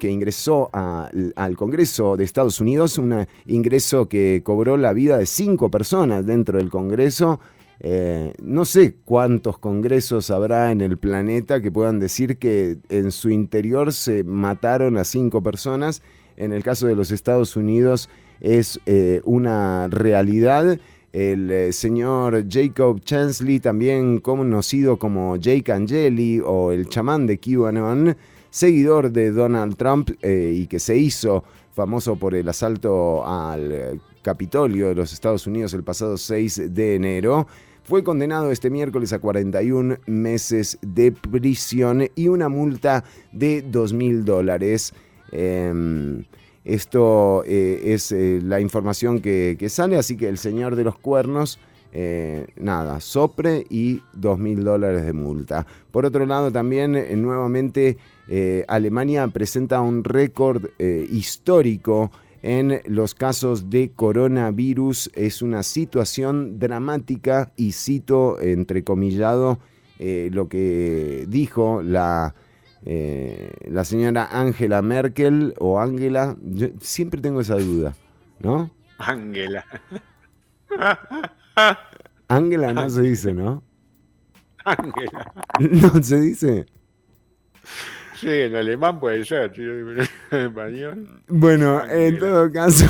Speaker 2: que ingresó a- al Congreso de Estados Unidos, un ingreso que cobró la vida de cinco personas dentro del Congreso. Eh, no sé cuántos congresos habrá en el planeta que puedan decir que en su interior se mataron a cinco personas. En el caso de los Estados Unidos es eh, una realidad. El eh, señor Jacob Chansley, también conocido como Jake Angeli o el chamán de QAnon, seguidor de Donald Trump y que se hizo famoso por el asalto al Capitolio de los Estados Unidos el pasado 6 de enero, fue condenado este miércoles a 41 meses de prisión y una multa de 2 mil dólares. Em, esto eh, es eh, la información que, que sale, así que el señor de los cuernos, eh, nada, sopre y 2 mil dólares de multa. Por otro lado, también nuevamente Alemania presenta un récord histórico en los casos de coronavirus. Es una situación dramática y cito entrecomillado eh, lo que dijo la, eh, la señora Angela Merkel o Angela. Yo siempre tengo esa duda, ¿no?
Speaker 4: Ángela.
Speaker 2: Angela no se dice, ¿no?
Speaker 4: Ángela. <laughs>
Speaker 2: No se dice.
Speaker 4: Sí, en alemán puede ser, sí, <laughs> en español.
Speaker 2: Bueno, en todo caso,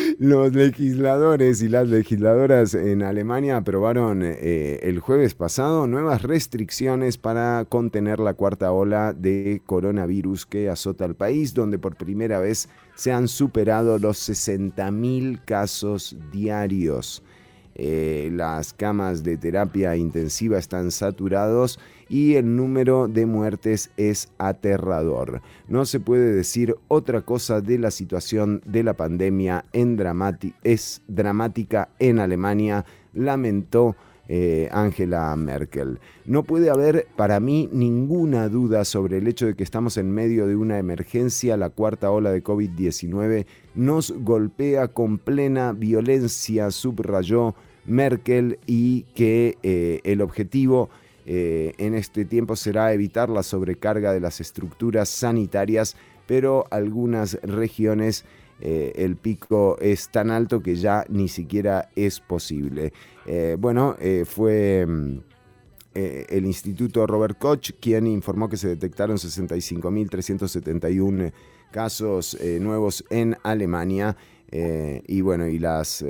Speaker 2: <laughs> los legisladores y las legisladoras en Alemania aprobaron eh, el jueves pasado nuevas restricciones para contener la cuarta ola de coronavirus que azota al país, donde por primera vez se han superado los 60.000 casos diarios. Eh, las camas de terapia intensiva están saturados y el número de muertes es aterrador. No se puede decir otra cosa de la situación de la pandemia es dramática en Alemania, lamentó eh, Angela Merkel. No puede haber para mí ninguna duda sobre el hecho de que estamos en medio de una emergencia. La cuarta ola de COVID-19 nos golpea con plena violencia, subrayó Merkel, y que eh, el objetivo eh, en este tiempo será evitar la sobrecarga de las estructuras sanitarias, pero algunas regiones eh, el pico es tan alto que ya ni siquiera es posible. Eh, bueno, fue mm, el Instituto Robert Koch quien informó que se detectaron 65.371 casos nuevos en Alemania y bueno, y las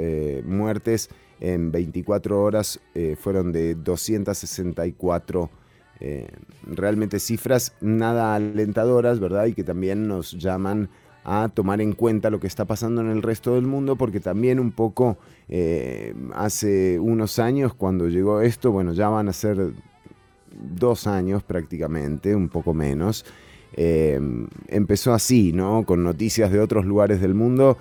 Speaker 2: muertes en 24 horas eh, fueron de 264 eh, realmente cifras nada alentadoras, ¿verdad? Y que también nos llaman a tomar en cuenta lo que está pasando en el resto del mundo, porque también un poco eh, hace unos años cuando llegó esto, bueno, ya van a ser dos años prácticamente, un poco menos, empezó así, ¿no? Con noticias de otros lugares del mundo,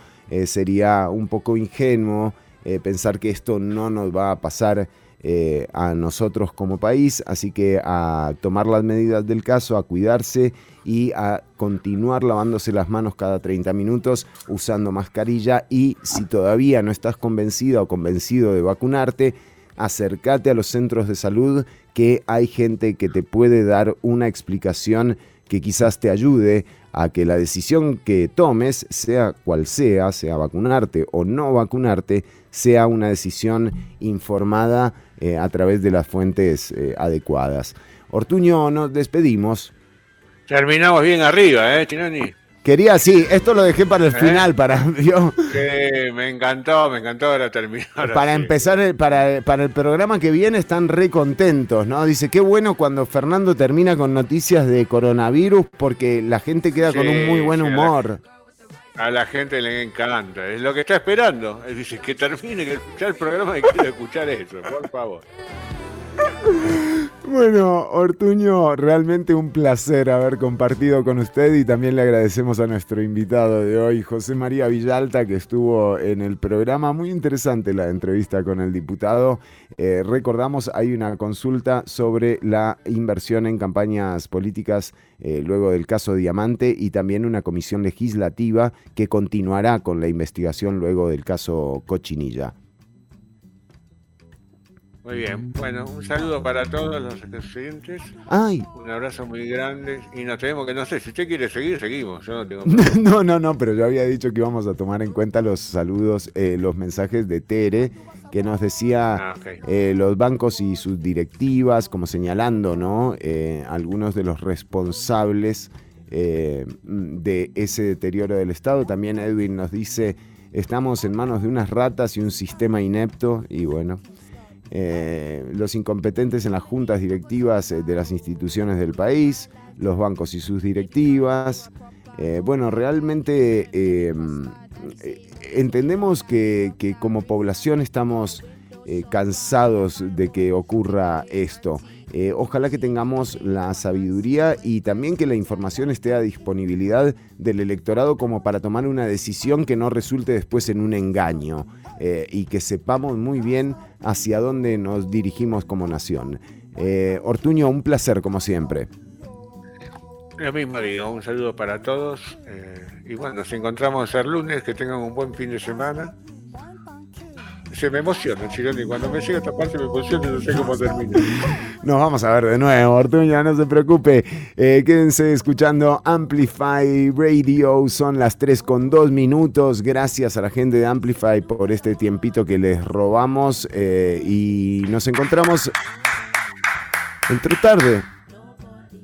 Speaker 2: sería un poco ingenuo eh, pensar que esto no nos va a pasar eh, a nosotros como país, así que a tomar las medidas del caso, a cuidarse y a continuar lavándose las manos cada 30 minutos usando mascarilla. Y si todavía no estás convencida o convencido de vacunarte, acércate a los centros de salud que hay gente que te puede dar una explicación que quizás te ayude a que la decisión que tomes, sea cual sea, sea vacunarte o no vacunarte, sea una decisión informada eh, a través de las fuentes eh, adecuadas. Ortuño, nos despedimos.
Speaker 4: Terminamos bien arriba, ¿eh, Chinoni?
Speaker 2: Quería, sí, esto lo dejé para el
Speaker 4: ¿Eh?
Speaker 2: final, para. <laughs>
Speaker 4: Sí, me encantó, me encantó ahora terminar.
Speaker 2: para
Speaker 4: así.
Speaker 2: empezar, el- para, para el programa que viene están re contentos, ¿no? Dice, qué bueno cuando Fernando termina con noticias de coronavirus porque la gente queda con un muy buen humor.
Speaker 4: A la gente le encanta, es lo que está esperando. Él dice que termine, que escuchar el programa y quiere escuchar eso, por favor. <laughs>
Speaker 2: Bueno, Ortuño, realmente un placer haber compartido con usted y también le agradecemos a nuestro invitado de hoy, José María Villalta, que estuvo en el programa. Muy interesante la entrevista con el diputado. Eh, recordamos, hay una consulta sobre la inversión en campañas políticas eh, luego del caso Diamante y también una comisión legislativa que continuará con la investigación luego del caso Cochinilla.
Speaker 4: Muy bien, bueno, un saludo para todos los oyentes.
Speaker 2: Ay,
Speaker 4: Un abrazo muy grande y nos tenemos que, no sé, si usted quiere seguir, seguimos. Yo no tengo <laughs>
Speaker 2: No, no, no, pero yo había dicho que íbamos a tomar en cuenta los saludos, eh, los mensajes de Tere, que nos decía
Speaker 4: Ah,
Speaker 2: eh, los bancos y sus directivas, como señalando, ¿no? Eh, algunos de los responsables eh, de ese deterioro del Estado. También Edwin nos dice, estamos en manos de unas ratas y un sistema inepto, y bueno. Eh, los incompetentes en las juntas directivas eh, de las instituciones del país, los bancos y sus directivas. Eh, bueno, realmente eh, entendemos que, como población estamos cansados de que ocurra esto. Ojalá que tengamos la sabiduría y también que la información esté a disponibilidad del electorado como para tomar una decisión que no resulte después en un engaño eh, y que sepamos muy bien hacia dónde nos dirigimos como nación. Eh, Ortuño, un placer como siempre.
Speaker 4: Lo mismo digo, un saludo para todos. eh, y bueno, nos encontramos el lunes, que tengan un buen fin de semana. Se me emociona, Chironi, cuando me llega esta parte me emociona y no sé cómo termina.
Speaker 2: Nos vamos a ver de nuevo, Ortuño, no se preocupe. Eh, quédense escuchando Amplify Radio, son las 3 con 2 minutos. Gracias a la gente de Amplify por este tiempito que les robamos eh, y nos encontramos entre tarde.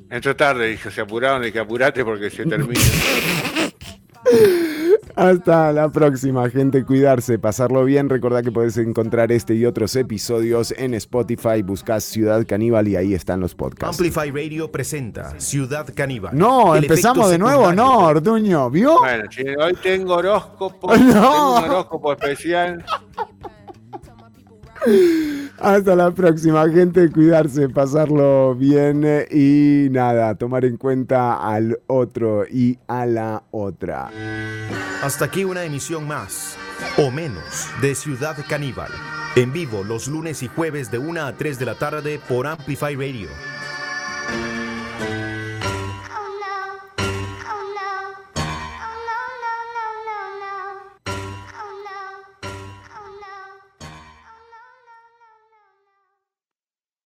Speaker 4: Entró tarde, dije, se apuraron, dije, apurate porque se termina. <laughs>
Speaker 2: Hasta la próxima, gente. Cuidarse, pasarlo bien. Recordá que podés encontrar este y otros episodios en Spotify. Buscás Ciudad Caníbal y ahí están los podcasts.
Speaker 1: Amplify Radio presenta Ciudad Caníbal.
Speaker 2: No,
Speaker 1: El
Speaker 2: empezamos de nuevo, no, Ortuño, ¿vio?
Speaker 4: Bueno, hoy tengo horóscopo, <laughs>
Speaker 2: No.
Speaker 4: tengo un horóscopo especial.
Speaker 2: Hasta la próxima, gente. Cuidarse, pasarlo bien eh, y nada, tomar en cuenta al otro y a la otra.
Speaker 1: Hasta aquí una emisión más, o menos, de Ciudad Caníbal. En vivo los lunes y jueves de 1 a 3 de la tarde por Amplify Radio.